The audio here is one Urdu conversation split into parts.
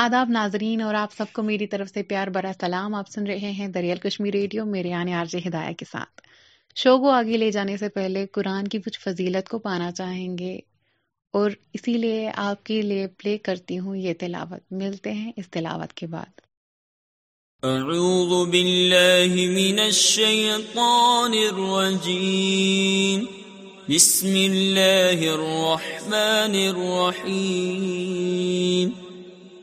آداب ناظرین اور آپ سب کو میری طرف سے پیار برا سلام آپ سن رہے ہیں دریال کشمیر ریڈیو میرے آنے آرج ہدایہ کے ساتھ شو کو آگے لے جانے سے پہلے قرآن کی کچھ فضیلت کو پانا چاہیں گے اور اسی لیے آپ کے لیے پلے کرتی ہوں یہ تلاوت ملتے ہیں اس تلاوت کے بعد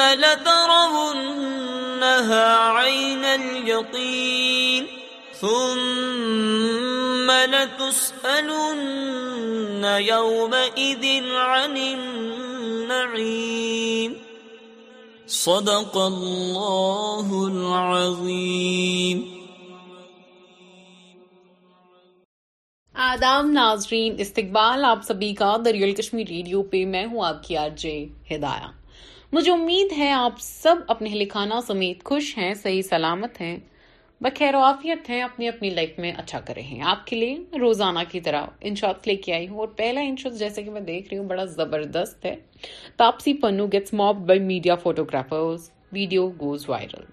صدق تین یقین آدام ناظرین استقبال آپ سبھی کا دریال کشمیر ریڈیو پہ میں ہوں آپ کی آرجے ہدایاں مجھے امید ہے آپ سب اپنے لکھانا سمیت خوش ہیں صحیح سلامت ہیں بخیر و آفیت ہیں اپنی اپنی لائف میں اچھا ہیں آپ کے لیے روزانہ کی طرح ان لے کے آئی ہوں اور پہلا ان جیسے کہ میں دیکھ رہی ہوں بڑا زبردست ہے Taapsee Pannu gets mobbed by media photographers video goes viral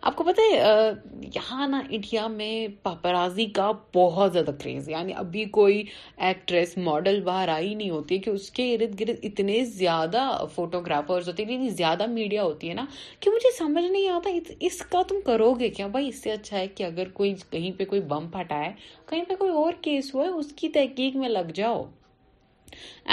آپ کو پتہ ہے یہاں نا انڈیا میں پاپرازی کا بہت زیادہ کریز یعنی ابھی کوئی ایکٹریس ماڈل باہر آئی نہیں ہوتی کہ اس کے ارد گرد اتنے زیادہ ہیں یعنی زیادہ میڈیا ہوتی ہے نا کہ مجھے سمجھ نہیں آتا اس کا تم کرو گے کیا بھائی اس سے اچھا ہے کہ اگر کوئی کہیں پہ کوئی بم پھٹا ہے کہیں پہ کوئی اور کیس ہوا ہے اس کی تحقیق میں لگ جاؤ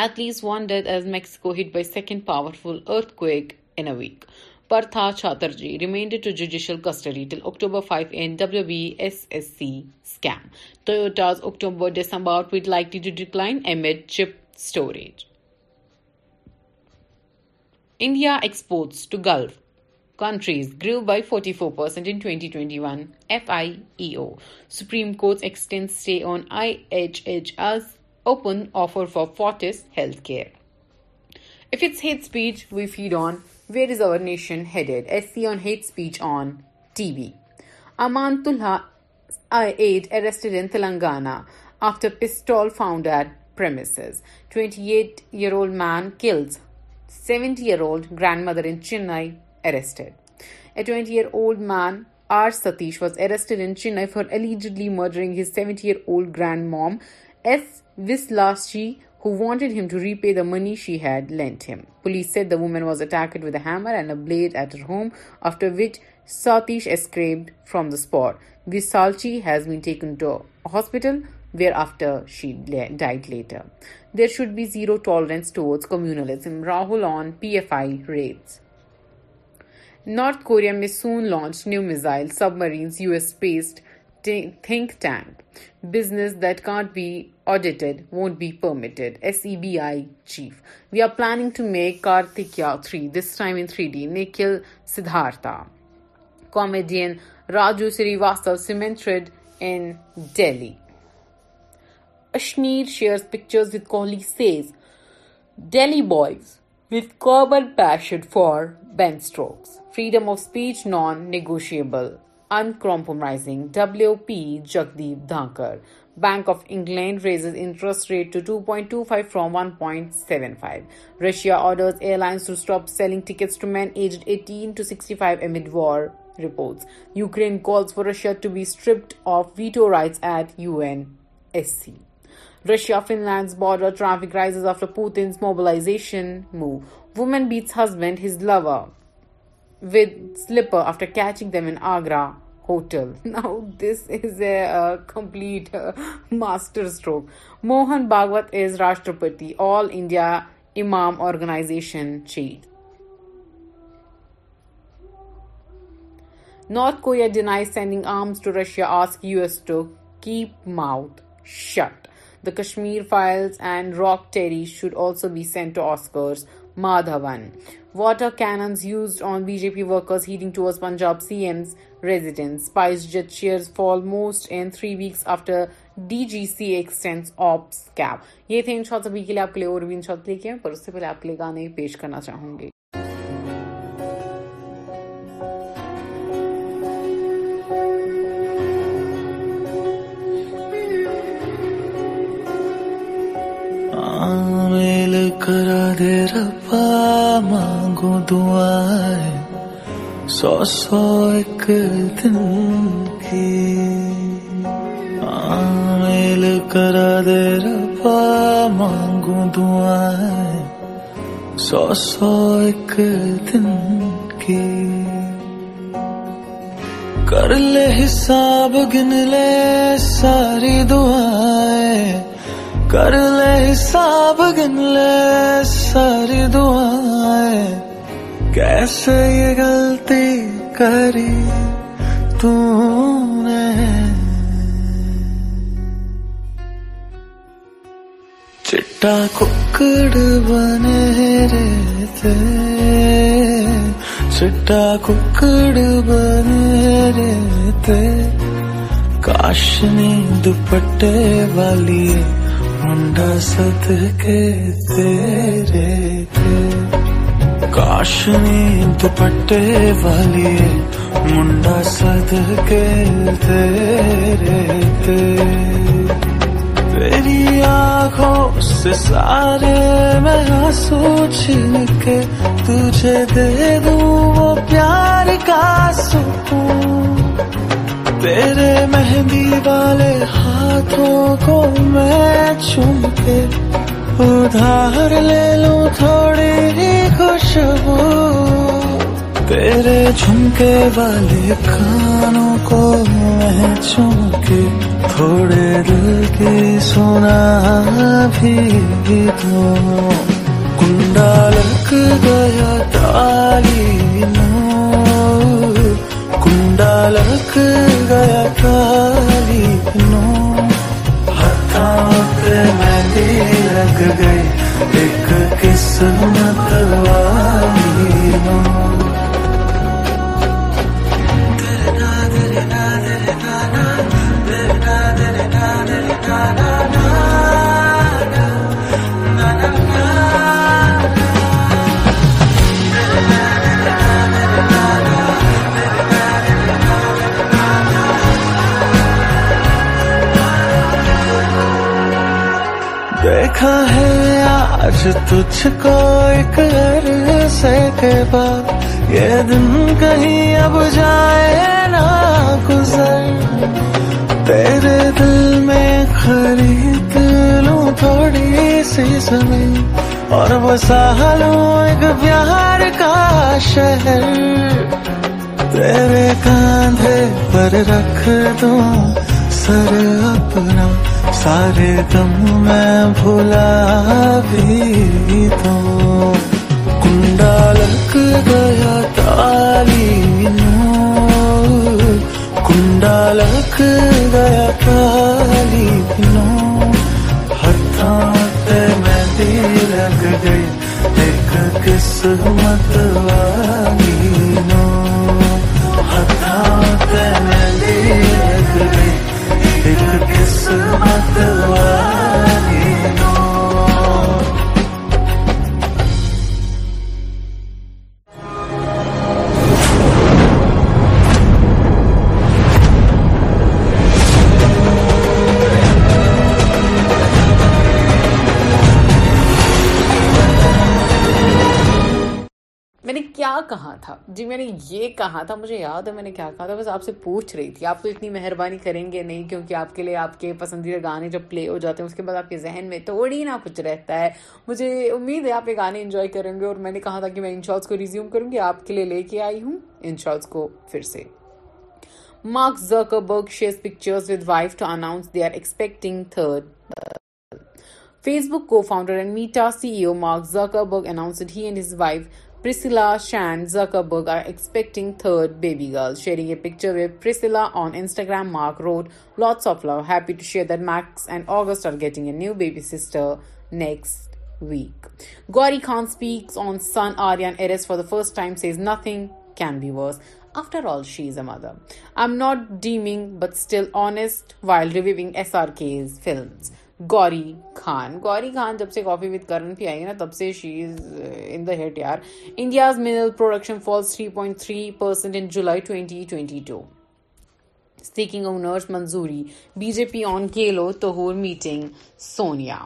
at least one death as Mexico hit by second powerful full earthquake a week Partha Chatterjee remained to judicial custody till October 5 in WBSSC scam. Toyota's October-December output likely to decline amid chip storage. India exports to Gulf countries grew by 44% in 2021, FIEO. Supreme Court extends stay on IHHL's open offer for Fortis Healthcare. If it's hate speech we feed on, where is our nation headed? SC on hate speech on TV. Amantullah, 8, arrested in Telangana after pistol found at premises. 28-year-old man kills 70-year-old grandmother in Chennai, arrested. A 20-year-old man, R. Satish, was arrested in Chennai for allegedly murdering his 70-year-old grandmom, S. Vislashi who wanted him to repay the money she had lent him. Police said the woman was attacked with a hammer and a blade at her home, after which Satish escaped from the spot. Visalchi has been taken to a hospital, whereafter she died later. There should be zero tolerance towards communalism. Rahul on PFI raids. North Korea may soon launch new missiles, submarines, US-based think tank business that can't be audited won't be permitted S E B I chief we are planning to make car تک three this time three D nickel Siddhartha comedian Raju Srivastava in Delhi اشمیر shares picture with Kohli says Delhi boys with Kibble passion for been strokes freedom of speech non negotiable Uncompromising W.P. Jagdeep Dhankar. Bank of England raises interest rate to 2.25 from 1.75. Russia orders airlines to stop selling tickets to men aged 18 to 65 amid war reports. Ukraine calls for Russia to be stripped of veto rights at UNSC. Russia-Finland's border traffic rises after Putin's mobilization move. Woman beats husband, his lover. With slipper after catching them in Agra hotel this is a complete master stroke Mohan Bhagwat is Rashtrapita all India امام organisation North Korea denies sending arms to Russia asks U S to keep mouth shut the Kashmir files and rocketry should also be sent Oscars Madhav water cannons used on B J P workers heading ٹوجاب C M residence SpiceJet cheers for آسٹ in three weeks after D G C extend of یہ تھے ان چوتھ سبھی کے لیے آپ کے لیے اور بھی ان شاء اللہ پر اس سے آپ کے لیے گانے پیش کرنا چاہوں گی کو دعا ہے سو سو ایک دن کی آمیل کرا دے ربا مانگو دعا ہے سو سو ایک دن کی کر لے حساب گن لے ساری دعائیں کر لے حساب گن لے ساری دعائیں چٹا ککڑ بنے ریت چٹا ککڑ بنے ریت کاش نی دٹے والی منڈا سد کے تھے کاش نیند دٹے والی سد تیری آنکھوں سے سارے میرا سوچ کے تجھے دے دوں وہ پیار کا سکون تیرے مہندی والے ہاتھوں کو میں چون کے لے لوں تھوڑی ہی خوش جھمکے والے کھانوں کو میں چونکے تھوڑے دل کی سونا بھی دوں کنڈا لگ گیا تاری کنڈا لک گیا تاری میں لگ گئی دیکھ کے سنگل کچھ تجھ کو ایک عرصے کے بعد یہ دن کہیں اب جائے نہ گزر تیرے دل میں خرید لوں تھوڑی سی زمین اور بسا لوں ایک پیار کا شہر تیرے کاندھے پر رکھ دوں سر اپنا سارے تم میں بھولا بھی تو کنڈا کنڈالک گیا تالی کنڈا کنڈالک گیا تالی ہاتھ میں دے لگ گئی ایک قسمت والی نے یہ کہا تھا مجھے یاد ہے میں نے کیا کہا تھا بس آپ سے پوچھ رہی تھی آپ تو اتنی مہربانی کریں گے نہیں کیونکہ آپ کے لیے آپ کے پسندیدہ گانے جب پلے ہو جاتے ہیں اس کے بعد آپ کے ذہن میں تھوڑی نہ کچھ رہتا ہے مجھے امید ہے آپ یہ گانے انجوائے کریں گے اور میں نے کہا تھا کہ میں ان شاٹس کو ریزیوم کروں گی آپ کے لیے لے کے آئی ہوں ان شاٹس کو پھر سے Mark Zuckerberg share pictures with wife to announce they are expecting third Facebook co founder and Meta C E O Mark Zuckerberg announced he and his wife Priscilla Shan Zuckerberg are expecting third baby girl. Sharing a picture with Priscilla on Instagram, Mark wrote, "Lots of love. Happy to share that Max and August are getting a new baby sister next week." Gauri Khan speaks on Sun. Aryan Erez for the first time says nothing can be worse. After all, she is a mother. "I'm not deeming but still honest," while reviewing SRK's films. Gauri Khan Gauri Khan جب سے کافی وتھ کرن پہ آئی ہے نا تب سے she is in the heat یار India's mineral production falls three point three percent in July twenty twenty two speaking owners منظوری بی جے پی آن کیلو لو تہور meeting Sonia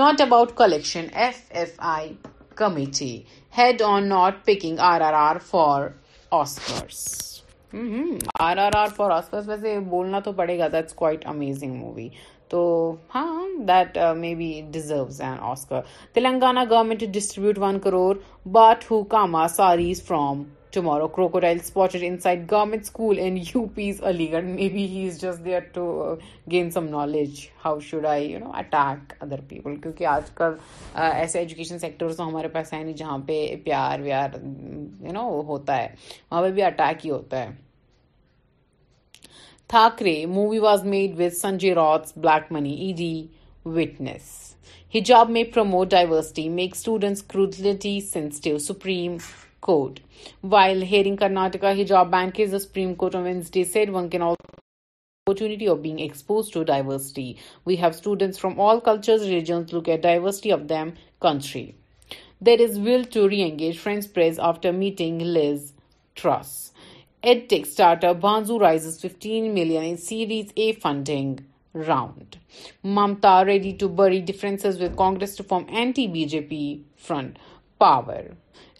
not about collection F F I committee head on not picking R R R for Oscars R R R for Oscars ویسے بولنا تو پڑے گا دیٹس کوائٹ امیزنگ مووی تو ہاں that may be deserves an Oscar Telangana government distribute one crore but who Cama saris sari from tomorrow crocodile inside government school in U P Aligarh may be he is just to gain some knowledge how should I you know attack other people کیونکہ آج کل ایسے ایجوکیشن سیکٹر تو ہمارے پاس ہے نہیں جہاں پہ پیار ویار یو نو ہوتا ہے وہاں پہ بھی اٹیک ہی ہوتا ہے تھااکے movie was made with Sanjay Raut black money E D witness ہجاب میں promote diversity make students کروڈلٹی sensitive Supreme Court while hearing Karnataka ہجاب ban as the Supreme Court of this one can آپ expose to diversity we have students from all culture religions look at diary of them country there is will to re engage friends prize after meeting Truss edtech start up بانزو raises fifteen millions a funding round Mamata ready to bury differences with Congress to form anti B J P front power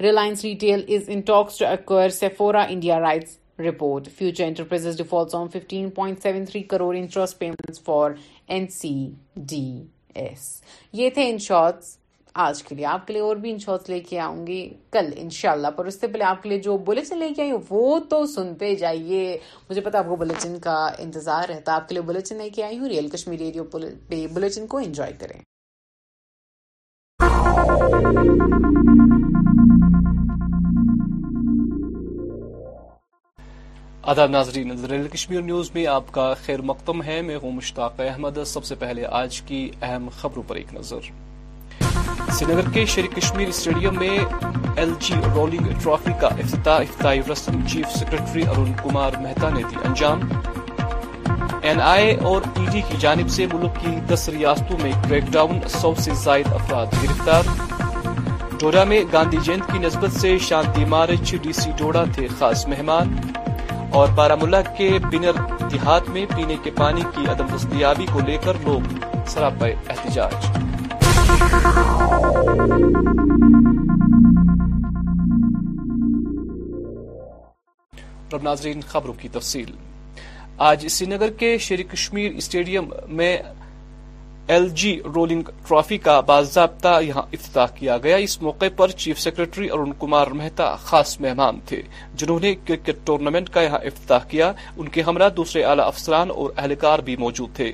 Reliance Retail is اناس to acquire Sephora India Reuters report Future Enterprise defaults on fifteen point seven three crore interest payment for N C D S یہ تھے ان شارٹ آج کے لیے آپ کے لیے اور بھی ان لے کے آؤں گی کل انشاءاللہ پر اس سے پہلے آپ کے لیے جو بلٹن لے کے آئی ہوں وہ تو سنتے جائیے مجھے پتا کو بلیٹن کا انتظار رہتا آپ کے کے لیے لے آئی ہوں ریئل کشمیر ریڈیو پہ کو انجوائے کریں آداب ناظرین ریل کشمیر نیوز میں آپ کا خیر مقدم ہے میں ہوں مشتاق احمد سب سے پہلے آج کی اہم خبروں پر ایک نظر سری نگر کے شری کشمیر اسٹیڈیم میں ایل جی رولنگ ٹرافی کا افتتاح افتتاحی رسم چیف سیکرٹری ارون کمار مہتا نے دی انجام این آئی اور ای ڈی کی جانب سے ملک کی دس ریاستوں میں کریک ڈاؤن سو سے زائد افراد گرفتار ڈوڈا میں گاندھی جینت کی نسبت سے شانتی مارچ ڈی سی ڈوڈا تھے خاص مہمان اور بارہ ملک کے بنر دیہات میں پینے کے پانی کی عدم دستیابی کو لے کر لوگ سراپے احتجاج ناظرین خبروں کی تفصیل آج سری نگر کے شیر کشمیر اسٹیڈیم میں ایل جی رولنگ ٹرافی کا باضابطہ یہاں افتتاح کیا گیا اس موقع پر چیف سیکرٹری ارون کمار مہتا خاص مہمان تھے جنہوں نے کرکٹ ٹورنامنٹ کا یہاں افتتاح کیا ان کے ہمراہ دوسرے اعلی افسران اور اہلکار بھی موجود تھے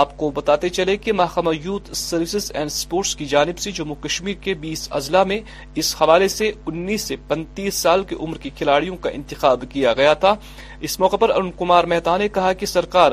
آپ کو بتاتے چلے کہ محکمہ یوتھ سروسز اینڈ سپورٹس کی جانب سے جموں کشمیر کے بیس اضلاع میں اس حوالے سے انیس سے پنتیس سال کی عمر کے کھلاڑیوں کا انتخاب کیا گیا تھا اس موقع پر ارون کمار مہتا نے کہا کہ سرکار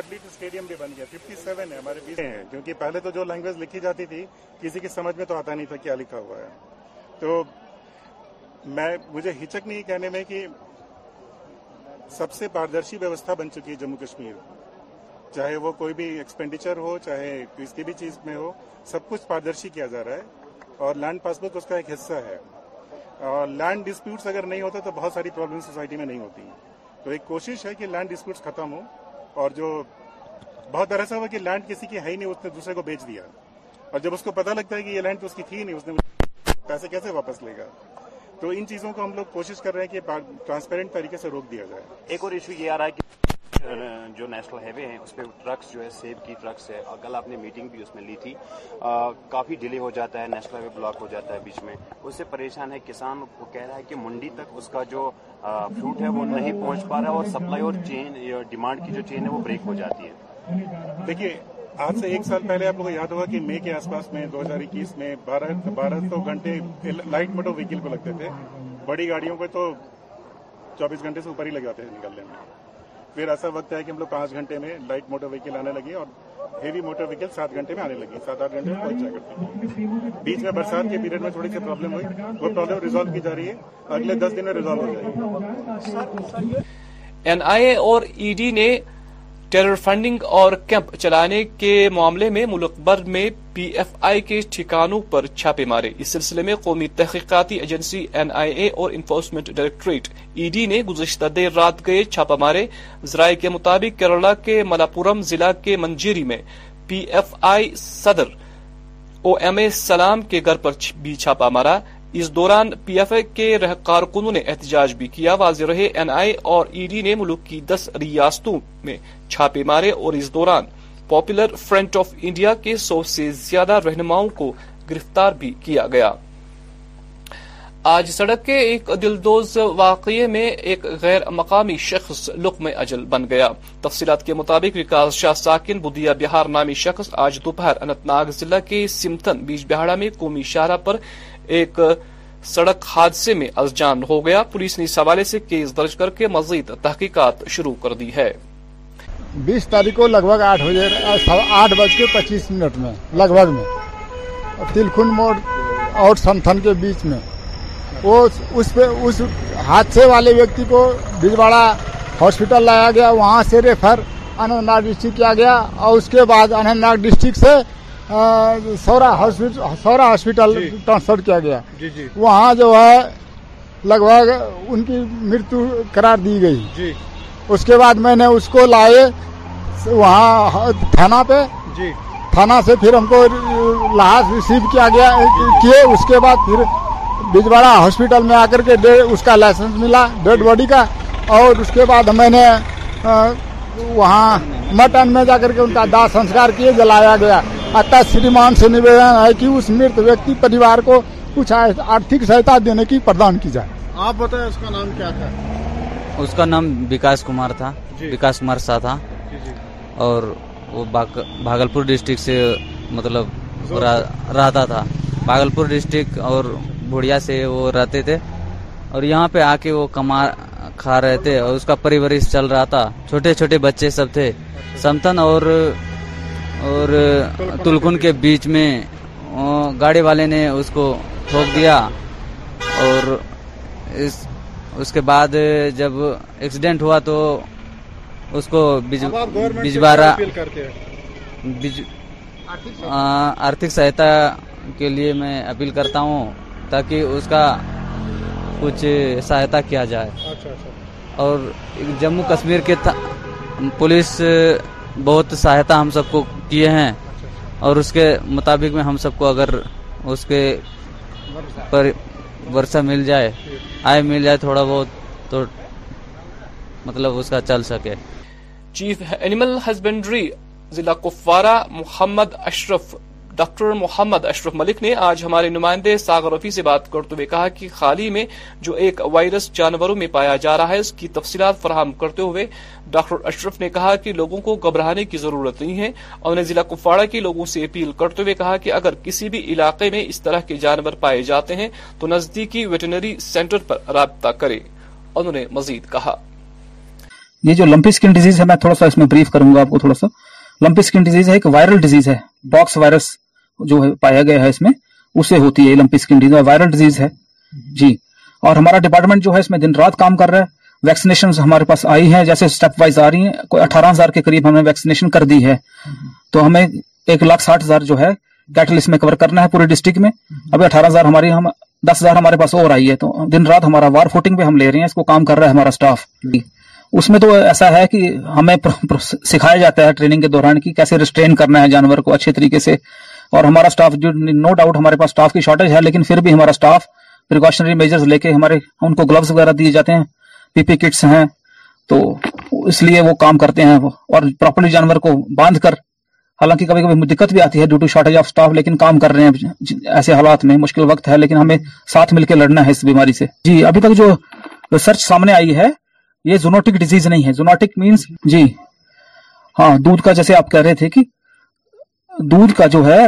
اسٹیڈیم بھی بن گیا ففٹی سیون ہے ہمارے بیچ ہیں کیونکہ پہلے تو جو لینگویج لکھی جاتی تھی کسی کی سمجھ میں تو آتا نہیں تھا کیا لکھا ہوا ہے تو میں مجھے ہچک نہیں کہنے میں کہ سب سے پاردرشی ویوستھا بن چکی ہے جموں کشمیر چاہے وہ کوئی بھی ایکسپینڈیچر ہو چاہے کسی بھی چیز میں ہو سب کچھ پاردرشی کیا جا رہا ہے اور لینڈ پاس بک اس کا ایک حصہ ہے اور لینڈ ڈسپیوٹس اگر نہیں ہوتا تو بہت ساری پرابلم سوسائٹی میں نہیں ہوتی تو ایک کوشش ہے کہ لینڈ ڈسپیوٹس ختم ہو اور جو بہت دراصل ہوا کہ لینڈ کسی کی ہے ہی نہیں اس نے دوسرے کو بیچ دیا اور جب اس کو پتہ لگتا ہے کہ یہ لینڈ تو اس کی تھی نہیں اس نے پیسے کیسے واپس لے گا تو ان چیزوں کو ہم لوگ کوشش کر رہے ہیں کہ ٹرانسپیرنٹ طریقے سے روک دیا جائے ایک اور ایشو یہ آ رہا ہے کہ Uh, جو نیشنل ہائی وے ہیں اس پہ ٹرکس جو ہے سیب کی ٹرکس ہے اور کل آپ نے میٹنگ بھی اس میں لی تھی کافی ڈیلے ہو جاتا ہے نیشنل ہائی وے بلاک ہو جاتا ہے بیچ میں اس سے پریشان ہے کسان کو کہہ رہا ہے کہ منڈی تک اس کا جو فروٹ ہے وہ نہیں پہنچ پا رہا ہے اور سپلائی اور چین ڈیمانڈ کی جو چین ہے وہ بریک ہو جاتی ہے دیکھیے آج سے ایک سال پہلے آپ کو یاد ہوگا کہ مئی کے آس پاس میں دو ہزار اکیس میں بارہ سو گھنٹے لائٹ مٹو ویکل کو لگتے تھے بڑی گاڑیوں پہ تو چوبیس گھنٹے سے اوپر ہی لگ جاتے ہیں نکلنے میں پھر ایسا وقت ہے کہ ہم لوگ پانچ گھنٹے میں لائٹ موٹر وہیکل آنے لگے اور ہیوی موٹر وہیکل سات گھنٹے میں آنے سات آٹھ گھنٹے میں پہنچ بیچ میں برسات کے پیریڈ میں تھوڑی سی پرابلم پرابلم ہوئی وہ ریزالو کی جا رہی ہے اگلے دس دن میں ریزالو ہو جائے گی این آئی اے اور ای e ڈی نے ٹیرر فنڈنگ اور کیمپ چلانے کے معاملے میں ملک بھر میں پی ایف آئی کے ٹھکانوں پر چھاپے مارے اس سلسلے میں قومی تحقیقاتی ایجنسی این آئی اے اور انفورسمنٹ ڈائریکٹریٹ ای ڈی نے گزشتہ دیر رات گئے مارے ذرائع کے مطابق کیرلا کے ملاپورم ضلع کے منجیری میں پی ایف آئی صدر او ایم اے سلام کے گھر پر بھی چھاپا مارا اس دوران پی ایف اے کے کارکنوں نے احتجاج بھی کیا واضح رہے این آئی اور ای e ڈی نے ملک کی دس ریاستوں میں چھاپے مارے اور اس دوران پاپولر فرنٹ آف انڈیا کے سو سے زیادہ رہنماؤں کو گرفتار بھی کیا گیا آج سڑک کے ایک دلدوز واقعے میں ایک غیر مقامی شخص لقم اجل بن گیا تفصیلات کے مطابق وکاس شاہ ساکن بدیا بہار نامی شخص آج دوپہر اننت ناگ ضلع کے سمتن بیچ بہاڑا میں قومی شاہراہ پر ایک سڑک حادثے میں جان ہو گیا پولیس نے اس حوالے سے کیس درج کر کے مزید تحقیقات شروع کر دی ہے بیس تاریخ کو لگ بھگ آٹھ بجے آٹھ بج کے پچیس منٹ میں لگ بھگ میں تلخن موڑ اور سنتھن کے بیچ میں وہ اس پہ اس حادثے والے ویکتی کو بھیجواڑا ہاسپٹل لایا گیا وہاں سے ریفر اننت ناگ ڈسٹرکٹ کیا گیا اور اس کے بعد اننت ناگ ڈسٹرکٹ سے سورا ہاسپٹل سورا جی۔ ہاسپٹل ٹرانسفر کیا گیا جی، جی۔ وہاں جو ہے لگ بھگ ان کی مرتو قرار دی گئی اس کے بعد میں نے اس کو لائے وہاں تھانہ پہ جی تھانہ سے پھر ہم کو لحاظ ریسیو کیا گیا کیے اس کے بعد پھر بجواڑا ہاسپٹل میں آ کر کے اس کا لائسنس ملا ڈیڈ باڈی کا اور اس کے بعد میں نے وہاں مٹن میں جا کر کے ان کا داہ سنسکار کیے جلایا گیا اتنا شریمان مان سے نویدن ہے کہ اس مرت ویکتی پریوار کو کچھ آرتھک سہایتا دینے کی پردان کی جائے آپ بتائیں اس کا نام کیا تھا اس کا نام وکاس کمار تھا جی۔ وکاس کمار شاہ تھا جی، جی۔ اور وہ بھاگلپور ڈسٹرکٹ ڈسٹک سے مطلب رہتا تھا بھاگلپور ڈسٹرکٹ ڈسٹک اور بھوڑیا سے وہ رہتے تھے اور یہاں پہ آ کے وہ کما کھا رہے تھے اور اس کا پریورش چل رہا تھا چھوٹے چھوٹے بچے سب تھے سمتن اور اور تلکن کے بیچ میں گاڑی والے نے اس کو تھوک دیا اور اس اس کے بعد جب ایکسیڈنٹ ہوا تو اس کو بجوارا آرتھک سہایتا کے لیے میں اپیل کرتا ہوں تاکہ اس کا کچھ سہایتا کیا جائے اچھا، اچھا۔ اور جموں کشمیر کے پولیس بہت سہایتا ہم سب کو کیے ہیں اچھا، اور اس کے مطابق میں ہم سب کو اگر اس کے ورسہ مل جائے آئے مل جائے تھوڑا بہت تو مطلب اس کا چل سکے چیف اینیمل ہسبینڈری ضلع کپوارہ محمد اشرف ڈاکٹر محمد اشرف ملک نے آج ہمارے نمائندے ساغر رفی سے بات کرتے ہوئے کہا کہ خالی میں جو ایک وائرس جانوروں میں پایا جا رہا ہے اس کی تفصیلات فراہم کرتے ہوئے ڈاکٹر اشرف نے کہا کہ لوگوں کو گھبرانے کی ضرورت نہیں ہے اور ضلع کپواڑہ کے لوگوں سے اپیل کرتے ہوئے کہا کہ اگر کسی بھی علاقے میں اس طرح کے جانور پائے جاتے ہیں تو نزدیکی ویٹنری سینٹر پر رابطہ کرے مزید کہا یہ جو لمپی اسکن ڈیزیز ہے میں تھوڑا تھوڑا سا سا اس میں بریف کروں گا آپ کو لمپی ڈیزیز ہے ایک وائرل ڈیزیز ہے باکس وائرس جو ہے پایا گیا ہے اس میں اسے ہوتی ہے لمپی اسکن وائرل ڈیزیز ہے جی اور ہمارا ڈپارٹمنٹ جو ہے اس میں دن رات کام کر رہا ہے ویکسینیشن ہمارے پاس آئی ہیں جیسے وائز آ رہی ہیں کوئی اٹھارہ ہزار کے قریب ہم نے ویکسینیشن کر دی ہے تو ہمیں ایک لاکھ ساٹھ ہزار جو ہے میں کور کرنا ہے پورے ڈسٹرکٹ میں ابھی اٹھارہ ہزار ہماری ہم دس ہزار ہمارے پاس اور آئی ہے تو دن رات ہمارا وار فوٹنگ پہ ہم لے رہے ہیں اس کو کام کر رہا ہے ہمارا اسٹاف جی۔ اس میں تو ایسا ہے کہ ہمیں سکھایا جاتا ہے ٹریننگ کے دوران کہ کیسے ریسٹرین کرنا ہے جانور کو اچھے طریقے سے اور ہمارا اسٹاف نو ڈاؤٹ ہمارے پاس کی شارٹیج ہے لیکن پھر بھی ہمارا پریکاشنری میجرز لے کے ہمارے ان کو گلوز وغیرہ دیے جاتے ہیں پی پی کٹس ہیں تو اس لیے وہ کام کرتے ہیں اور جانور کو باندھ کر حالانکہ کبھی کبھی دقت بھی آتی ہے شارٹیج آف لیکن کام کر رہے ہیں ایسے حالات میں مشکل وقت ہے لیکن ہمیں ساتھ مل کے لڑنا ہے اس بیماری سے جی ابھی تک جو ریسرچ سامنے آئی ہے یہ زونوٹک ڈیزیز نہیں ہے زونوٹک مینس جی ہاں دودھ کا جیسے آپ کہہ رہے تھے کہ دودھ کا جو ہے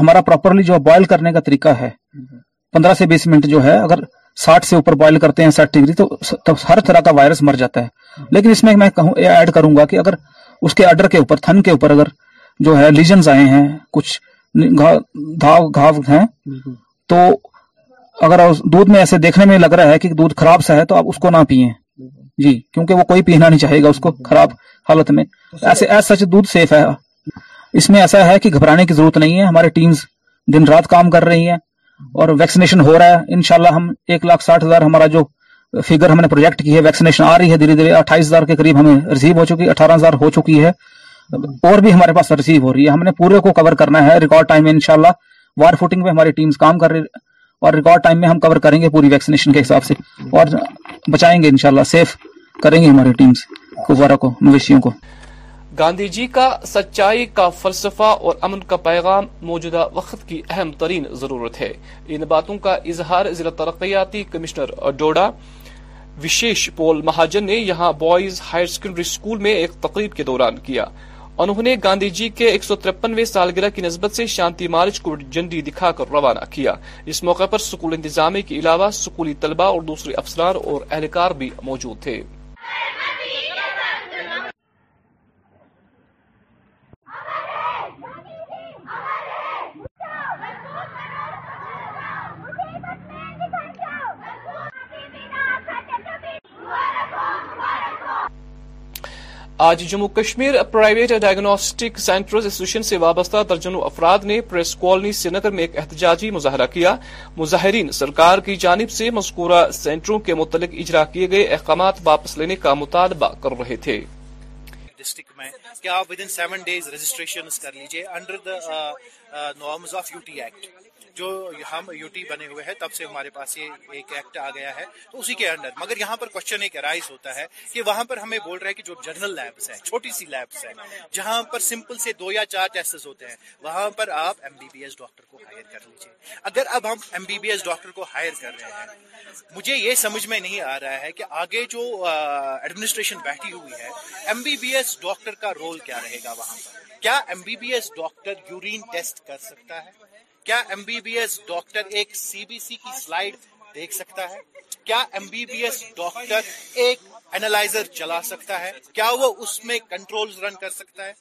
ہمارا پراپرلی جو بوائل کرنے کا طریقہ ہے پندرہ سے بیس منٹ جو ہے اگر ساٹھ سے اوپر بوائل کرتے ہیں ساٹھ ڈگری تو ہر طرح کا وائرس مر جاتا ہے لیکن اس میں میں کہوں ایڈ کروں گا کہ اگر اس کے اڈر کے اوپر تھن کے اوپر اگر جو ہے لیجنز آئے ہیں کچھ گھاؤ ہیں تو اگر دودھ میں ایسے دیکھنے میں لگ رہا ہے کہ دودھ خراب سا ہے تو آپ اس کو نہ پیئیں جی کیونکہ وہ کوئی پینا نہیں چاہے گا اس کو خراب حالت میں ایسے ایس سچ دودھ سیف ہے اس میں ایسا ہے کہ گھبرانے کی ضرورت نہیں ہے ہمارے ٹیمز دن رات کام کر رہی ہیں اور ویکسینیشن ہو رہا ہے انشاءاللہ ہم ایک لاکھ ساٹھ ہزار ہمارا جو فگر ہم نے پروجیکٹ کی ہے ہے ویکسینیشن آ رہی اٹھائیس ہزار کے قریب ہمیں ریسیو ہو چکی ہے اٹھارہ ہزار ہو چکی ہے اور بھی ہمارے پاس ریسیو ہو رہی ہے ہم نے پورے کو کور کرنا ہے ریکارڈ ٹائم میں انشاءاللہ وار فوٹنگ میں ہماری ٹیمز کام کر رہی ہے اور ریکارڈ ٹائم میں ہم کور کریں گے پوری ویکسینیشن کے حساب سے اور بچائیں گے انشاءاللہ سیف کریں گے ہماری ٹیمز کار کو مویشیوں کو گاندھی جی کا سچائی کا فلسفہ اور امن کا پیغام موجودہ وقت کی اہم ترین ضرورت ہے ان باتوں کا اظہار ضلع ترقیاتی کمشنر ڈوڈا وشیش پول مہاجن نے یہاں بوائز ہائر سیکنڈری اسکول میں ایک تقریب کے دوران کیا انہوں نے گاندھی جی کے ایک سو ترپنوے سالگرہ کی نسبت سے شانتی مارچ کو جنڈی دکھا کر روانہ کیا اس موقع پر سکول انتظامیہ کے علاوہ سکولی طلبہ اور دوسرے افسران اور اہلکار بھی موجود تھے آج Jammu Kashmir private diagnostic centres association سے وابستہ درجنوں افراد نے پریس کالونی سری نگر میں ایک احتجاجی مظاہرہ کیا مظاہرین سرکار کی جانب سے مذکورہ سینٹروں کے متعلق اجرا کیے گئے احکامات واپس لینے کا مطالبہ کر رہے تھے جو ہم یو ٹی بنے ہوئے ہیں تب سے ہمارے پاس یہ ایک ایکٹ آ گیا ہے تو اسی کے انڈر مگر یہاں پر کوشچن ہوتا ہے کہ وہاں پر ہمیں بول رہے ہیں کہ جو جنرل ہیں چھوٹی سی لیبس ہیں جہاں پر سمپل سے دو یا چار ٹیسٹ ہوتے ہیں وہاں پر آپ M B B S doctor کو ہائر کر لیجیے اگر اب ہم M B B S doctor کو ہائر کر رہے ہیں مجھے یہ سمجھ میں نہیں آ رہا ہے کہ آگے جو ایڈمنسٹریشن بیٹھی ہوئی ہے M B B S doctor کا رول کیا رہے گا وہاں پر کیا M B B S doctor urine test کر سکتا ہے کیا M B B S doctor ایک سی بی سی کی سلائیڈ دیکھ سکتا ہے کیا M B B S doctor ایک اینالائزر چلا سکتا ہے کیا وہ اس میں کنٹرولز رن کر سکتا ہے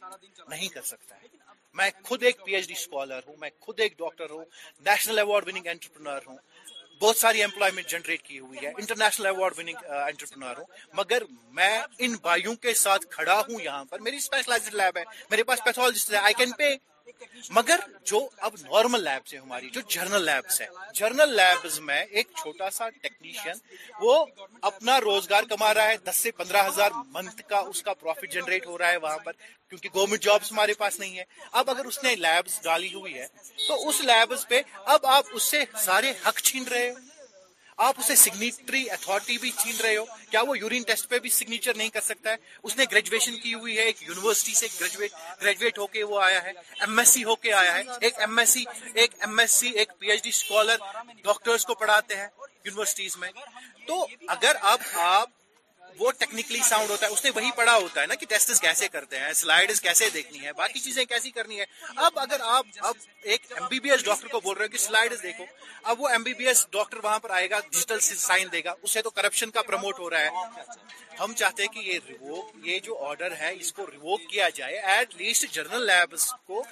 نہیں کر سکتا ہے میں خود ایک پی ایچ ڈی اسکالر ہوں میں خود ایک ڈاکٹر ہوں نیشنل ایوارڈ وننگ انٹرپرنر ہوں بہت ساری امپلائمنٹ جنریٹ کی ہوئی ہے انٹرنیشنل ایوارڈ وننگ انٹرپرنر ہوں مگر میں ان بھائیوں کے ساتھ کھڑا ہوں یہاں پر میری اسپیشلائزڈ لیب ہے میرے پاس پیتھولوجسٹ ہے آئی کین پے مگر جو اب نارمل لیبس ہماری جو جرنل لیبس ہیں جرنل لیبس میں ایک چھوٹا سا ٹیکنیشین وہ اپنا روزگار کما رہا ہے دس سے پندرہ ہزار منتھ کا اس کا پروفیٹ جنریٹ ہو رہا ہے وہاں پر کیونکہ گورنمنٹ جابس ہمارے پاس نہیں ہے اب اگر اس نے لیبس ڈالی ہوئی ہے تو اس لیبس پہ اب آپ اس سے سارے حق چھین رہے آپ اسے سگنیٹری اتھارٹی بھی چھین رہے ہو کیا وہ یورین ٹیسٹ پہ بھی سگنیچر نہیں کر سکتا ہے اس نے گریجویشن کی ہوئی ہے ایک یونیورسٹی سے گریجویٹ ہو کے وہ آیا ہے ایم ایس سی ہو کے آیا ہے ایک ایم ایس سی ایک ایم ایس سی ایک P H D scholar doctors کو پڑھاتے ہیں یونیورسٹیز میں تو اگر اب آپ وہ ٹیکنیکلی ساؤنڈ ہوتا ہے اس نے وہی پڑھا ہوتا ہے نا کہ ٹیسٹ کیسے کرتے ہیں سلائیڈز کیسے دیکھنی ہے باقی چیزیں کیسی کرنی ہے اب اگر آپ اب ایک M B B S doctor کو بول رہے ہو کہ سلائیڈز دیکھو اب وہ M B B S doctor وہاں پر آئے گا ڈیجیٹل سائن دے گا اسے تو کرپشن کا پروموٹ ہو رہا ہے ہم چاہتے ہیں کہ یہ ریووک یہ جو آرڈر ہے اس کو ریووک کیا جائے ایٹ لیسٹ جرنل لیبس کو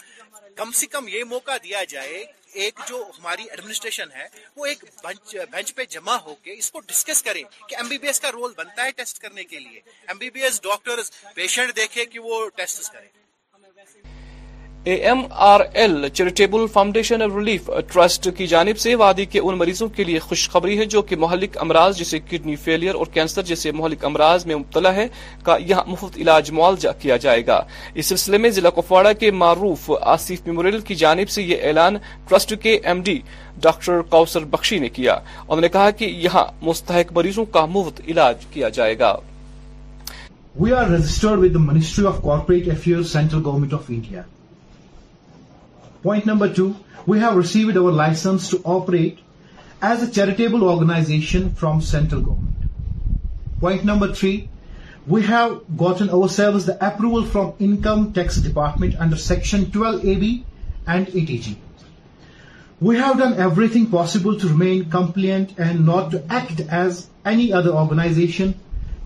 کم سے کم یہ موقع دیا جائے ایک جو ہماری ایڈمنسٹریشن ہے وہ ایک بینچ پہ جمع ہو کے اس کو ڈسکس کرے کہ ایم بی بی ایس کا رول بنتا ہے ٹیسٹ کرنے کے لیے M B B S doctor patient دیکھے کہ وہ ٹیسٹ کرے A M R L charitable foundation relief trust کی جانب سے وادی کے ان مریضوں کے لیے خوشخبری ہے جو کہ مہلک امراض جیسے کڈنی فیلئر اور کینسر جیسے مہلک امراض میں مبتلا ہے کا یہاں مفت علاج معالجہ کیا جائے گا اس سلسلے میں ضلع کپواڑہ کے معروف آصف میموریل کی جانب سے یہ اعلان ٹرسٹ کے M D doctor Kausar Bakshi نے کیا انہوں نے کہا کہ یہاں مستحق مریضوں کا مفت علاج کیا جائے گا Point number 2, we have received our license to operate as a charitable organization from central government. Point number 3, we have gotten ourselves the approval from Income Tax Department under Section 12AB and 8AG. We have done everything possible to remain compliant and not to act as any other organization,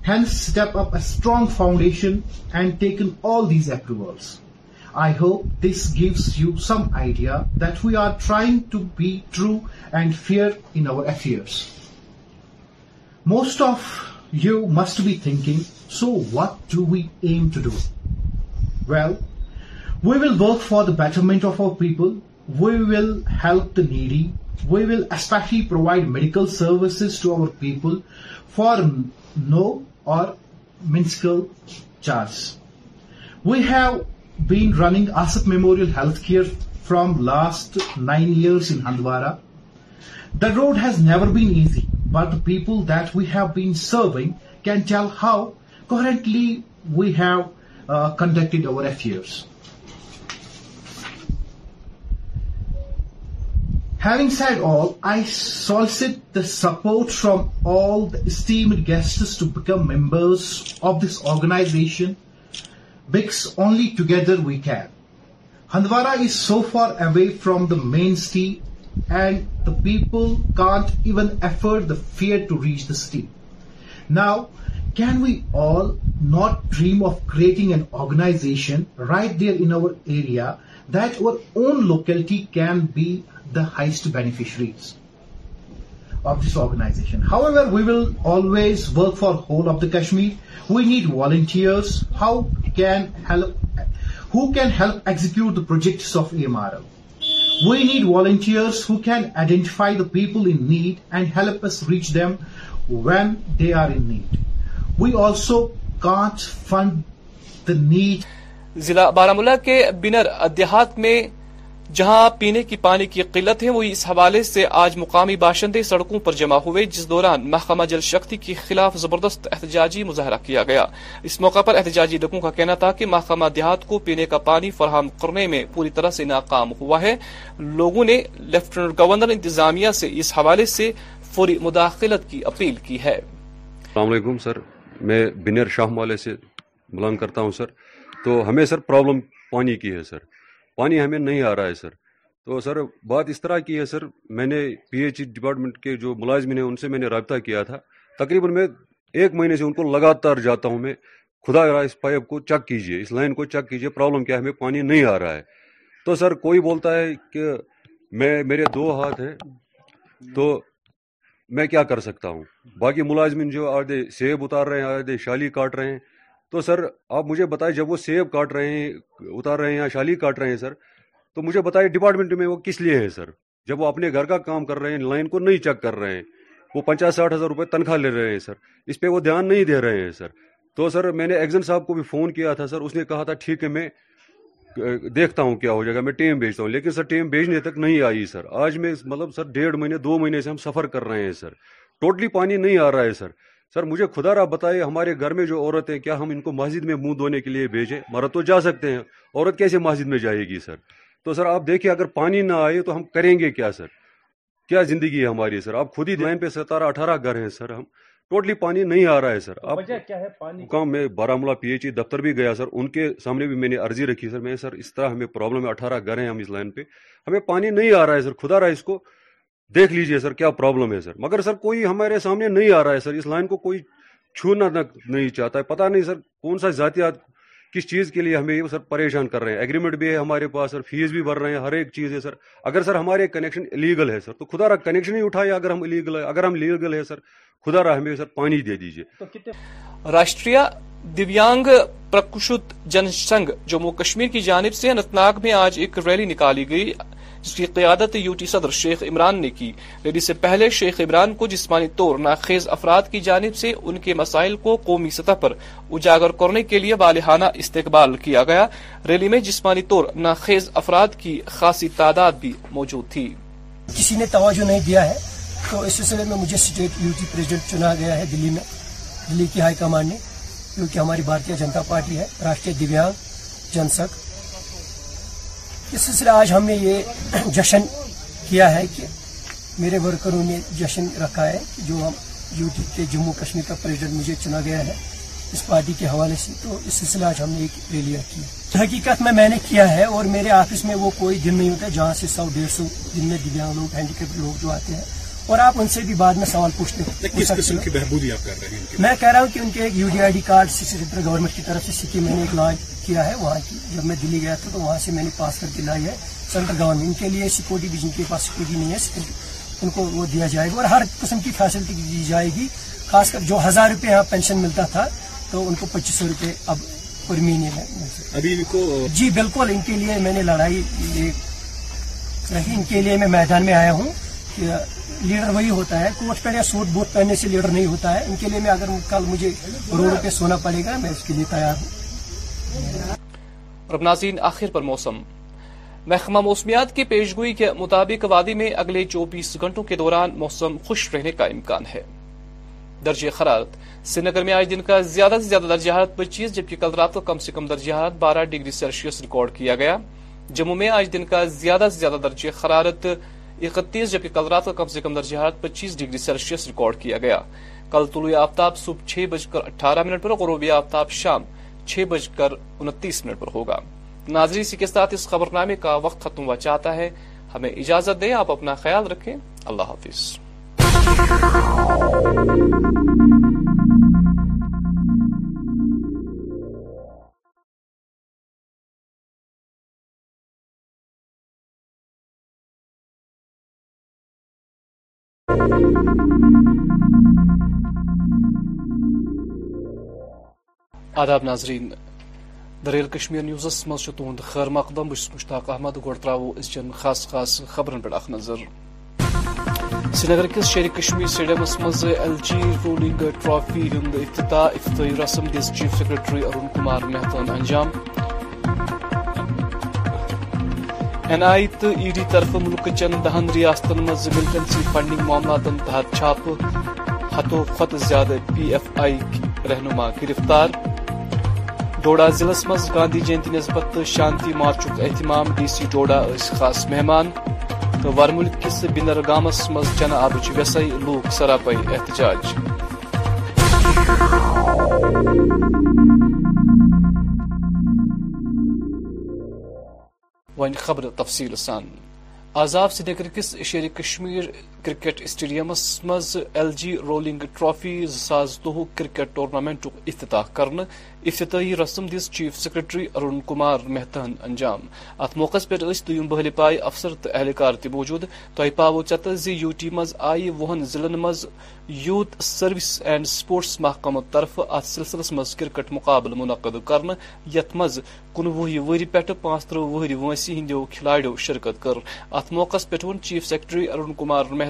hence step up a strong foundation and taken all these approvals. I hope this gives you some idea that we are trying to be true and fair in our affairs. Most of you must be thinking, so what do we aim to do? Well, we will work for the betterment of our people, we will help the needy, we will especially provide medical services to our people for no or minuscule charge. We have been running Asat Memorial Healthcare from last 9 years in Hindwara. The road has never been easy, but the people that we have been serving can tell how coherently we have uh, conducted our affairs. Having said all, I solicit the support from all the esteemed guests to become members of this organization because only together we can. Hindwara is so far away from the main city and the people can't even afford the fare to reach the city. Now, can we all not dream of creating an organization right there in our area that our own locality can be the highest beneficiaries? Of this organisation work for whole of the Kashmir we need volunteers how can who can help execute the projects of aim of we need volunteers ہین identify the people in need and help us reach them when they are in need we also can't fund the need ضلع بارمول کے بنرات میں جہاں پینے کی پانی کی قلت ہے وہی اس حوالے سے آج مقامی باشندے سڑکوں پر جمع ہوئے جس دوران محکمہ جل شکتی کے خلاف زبردست احتجاجی مظاہرہ کیا گیا اس موقع پر احتجاجی لوگوں کا کہنا تھا کہ محکمہ دیہات کو پینے کا پانی فراہم کرنے میں پوری طرح سے ناکام ہوا ہے لوگوں نے لیفٹنٹ گورنر انتظامیہ سے اس حوالے سے فوری مداخلت کی اپیل کی ہے السلام علیکم سر میں بنیر شاہ سے کرتا ہوں سر تو ہمیں سر پرابلم پانی کی ہے سر پانی ہمیں نہیں آ رہا ہے سر تو سر بات اس طرح کی ہے سر میں نے پی ایچ ای ڈپارٹمنٹ کے جو ملازمین ہیں ان سے میں نے رابطہ کیا تھا تقریباً میں ایک مہینے سے ان کو لگاتار جاتا ہوں میں خدا رہا اس پائپ کو چیک کیجیے اس لائن کو چیک کیجیے پرابلم کیا ہے ہمیں پانی نہیں آ رہا ہے تو سر کوئی بولتا ہے کہ میں میرے دو ہاتھ ہیں تو میں کیا کر سکتا ہوں باقی ملازمین جو آدھے سیب اتار رہے ہیں آدھے شالی کاٹ رہے ہیں تو سر آپ مجھے بتائیں جب وہ سیب کاٹ رہے ہیں اتار رہے ہیں یا شالی کاٹ رہے ہیں سر تو مجھے بتائیں ڈپارٹمنٹ میں وہ کس لیے ہیں سر جب وہ اپنے گھر کا کام کر رہے ہیں لائن کو نہیں چیک کر رہے ہیں وہ پچاس ساٹھ ہزار روپے تنخواہ لے رہے ہیں سر اس پہ وہ دھیان نہیں دے رہے ہیں سر تو سر میں نے ایگزن صاحب کو بھی فون کیا تھا سر اس نے کہا تھا ٹھیک ہے میں دیکھتا ہوں کیا ہو جائے گا میں ٹیم بھیجتا ہوں لیکن سر ٹیم بھیجنے تک نہیں آئی سر آج میں مطلب سر ڈیڑھ مہینے دو مہینے سے ہم سفر کر رہے ہیں سر ٹوٹلی پانی نہیں آ رہا ہے سر سر مجھے خدا رہا بتائے ہمارے گھر میں جو عورت ہیں کیا ہم ان کو مسجد میں منہ دھونے کے لیے بھیجیں مرد تو جا سکتے ہیں عورت کیسے مسجد میں جائے گی سر تو سر آپ دیکھیں اگر پانی نہ آئے تو ہم کریں گے کیا سر کیا زندگی ہے ہماری سر آپ خود ہی لائن پہ ستارہ اٹھارہ گھر ہیں سر ہم ٹوٹلی پانی نہیں آ رہا ہے سر آپ حکام میں بارہ مولا پی ایچ ای دفتر بھی گیا سر ان کے سامنے بھی میں نے عرضی رکھی سر میں سر اس طرح ہمیں پرابلم ہے اٹھارہ گھر ہیں ہم اس لائن پہ ہمیں پانی نہیں آ رہا ہے سر خدا رہا اس کو دیکھ لیجئے سر کیا پرابلم ہے سر مگر سر کوئی ہمارے سامنے نہیں آ رہا ہے سر اس لائن کو کوئی چھونا نہیں چاہتا ہے پتہ نہیں سر کون سا ذاتیات کس چیز کے لیے ہمیں سر پریشان کر رہے ہیں ایگریمنٹ بھی ہے ہمارے پاس سر فیس بھی بھر رہے ہیں ہر ایک چیز ہے سر اگر سر ہمارے کنیکشن الیگل ہے سر تو خدا را کنیکشن ہی اٹھائے اگر ہم الیگل ہے اگر ہم لیگل ہے سر خدا را ہمیں سر پانی دے دیجیے راشٹریہ پرکشت جن سنگھ جموں کشمیر کی جانب سے انتناگ میں آج ایک ریلی نکالی گئی جس کی قیادت یوٹی صدر شیخ عمران نے کی ریلی سے پہلے شیخ عمران کو جسمانی طور ناخیز افراد کی جانب سے ان کے مسائل کو قومی سطح پر اجاگر کرنے کے لیے بالحانہ استقبال کیا گیا ریلی میں جسمانی طور ناخیز افراد کی خاصی تعداد بھی موجود تھی کسی نے توجہ نہیں دیا ہے تو اس سلسلے میں مجھے یوٹی پریزیڈنٹ چنا گیا ہے دلی دلی میں کی ہائی نے کیونکہ ہماری بھارتیہ جنتا پارٹی ہے راشٹریہ دنگ جن اس سلسلے آج ہم نے یہ جشن کیا ہے کہ میرے ورکروں نے جشن رکھا ہے جو ہم یو ٹی کے جموں کشمیر کا پریزیڈنٹ مجھے چنا گیا ہے اس پارٹی کے حوالے سے تو اس سلسلے آج ہم نے ایک ریلیاں کی حقیقت میں میں نے کیا ہے اور میرے آفس میں وہ کوئی دن نہیں ہوتا جہاں سے سو ڈیڑھ سو دن میں دلیاگ لوگ ہینڈیکیپ لوگ جو آتے ہیں اور آپ ان سے بھی بعد میں سوال پوچھتے ہیں میں کہہ رہا ہوں کہ ان کے ایک U D I D card کارڈر government کی طرف سے میں نے ایک لانچ کیا ہے وہاں کی جب میں دلی گیا تھا تو وہاں سے میں نے پاس کر کے لائی ہے سینٹرل گورنمنٹ ان کے لیے سیکورٹی بھی جن کے پاس سیکورٹی نہیں ہے ان کو وہ دیا جائے گا اور ہر قسم کی فیسلٹی دی جائے گی خاص کر جو ہزار روپے یہاں پینشن ملتا تھا تو ان کو پچیس سو روپے اب پر مہینے میں جی بالکل ان کے لیے میں نے لڑائی رکھی ان کے لیے میں میدان میں آیا ہوں کہ لیڈر وہی ہوتا ہے کوٹ پہنے یا سوٹ بوٹ پہننے سے لیڈر نہیں ہوتا ہے ان کے لیے میں اگر کل مجھے روڈ پہ سونا پڑے گا میں اس کے لیے تیار ہوں ناظرین آخر پر موسم محکمہ موسمیات کی پیشگوئی کے مطابق وادی میں اگلے چوبیس گھنٹوں کے دوران موسم خشک رہنے کا امکان ہے درجہ سری نگر میں آج دن کا زیادہ سے زیادہ درجہ حرارت پچیس جبکہ کل رات کو کم سے کم درجہ حرارت بارہ ڈگری سیلسیس ریکارڈ کیا گیا جموں میں آج دن کا زیادہ سے زیادہ درجہ خرارت اکتیس جبکہ کل رات کو کم سے کم درجہ حرارت پچیس ڈگری سیلسیس ریکارڈ کیا گیا کل طلوع آفتاب صبح چھ بج کر اٹھارہ منٹ پر غروبی آفتاب شام چھ بج کر انتیس منٹ پر ہوگا سی کے ساتھ اس خبر نامے کا وقت ختم ہوا چاہتا ہے ہمیں اجازت دیں آپ اپنا خیال رکھیں اللہ حافظ Thank you. آداب ناظرین دریل کشمیر نیوزس مز تہد خیر مقدم بس مشتاق احمد گو ترو از چین خاص خاص خبرن پہ نظر سری نگر کس شیر کشمیر سٹیڈیمس مز ایل جی رولنگ ٹرافی ہند افتتاح افتتاحی رسم دس چیف سیکرٹری ارون کمار مہتون انجام این آئی تو ای ڈی طرف ملک چین دہن ریاستن مز ملٹنسی فنڈنگ معاملات تحت چھاپ ہتو کھت زیادہ پی ایف آئی رہنما گرفتار ڈوڈا ضلع مز گاندھی جینتی نسبت شانتی مارچک اہتمام ڈی سی ڈوڈا خاص مہمان تو ورمل کس گامس مز چنہ آبچ ویسائی لوگ سراپائی احتجاج تفصیل سان سری کس شیر کشمیر کرکٹ اسٹیڈیمس مز ایل جی رولنگ ٹرافی زاس دہ کرکٹ ٹورنامنٹ افتتاح کرنے افتتاحی رسم دس چیف سیکرٹری ارون کمار مہتہ انجام ات موقع پہ دم بہل پائے افسر تو توجود تہ پاو چت زی یو ٹی مز آئی وہن ضلع مز یوتھ سروس اینڈ سپورٹس محکمہ طرف ات سلسلس مز کرکٹ مقابل منعقد کرنے یت مز کنوہ پانچ ترہ وہر وانسی ہندو کھلاڑیو شرکت کر ات موقع پہ چیف سیکرٹری ارون کمار مہتا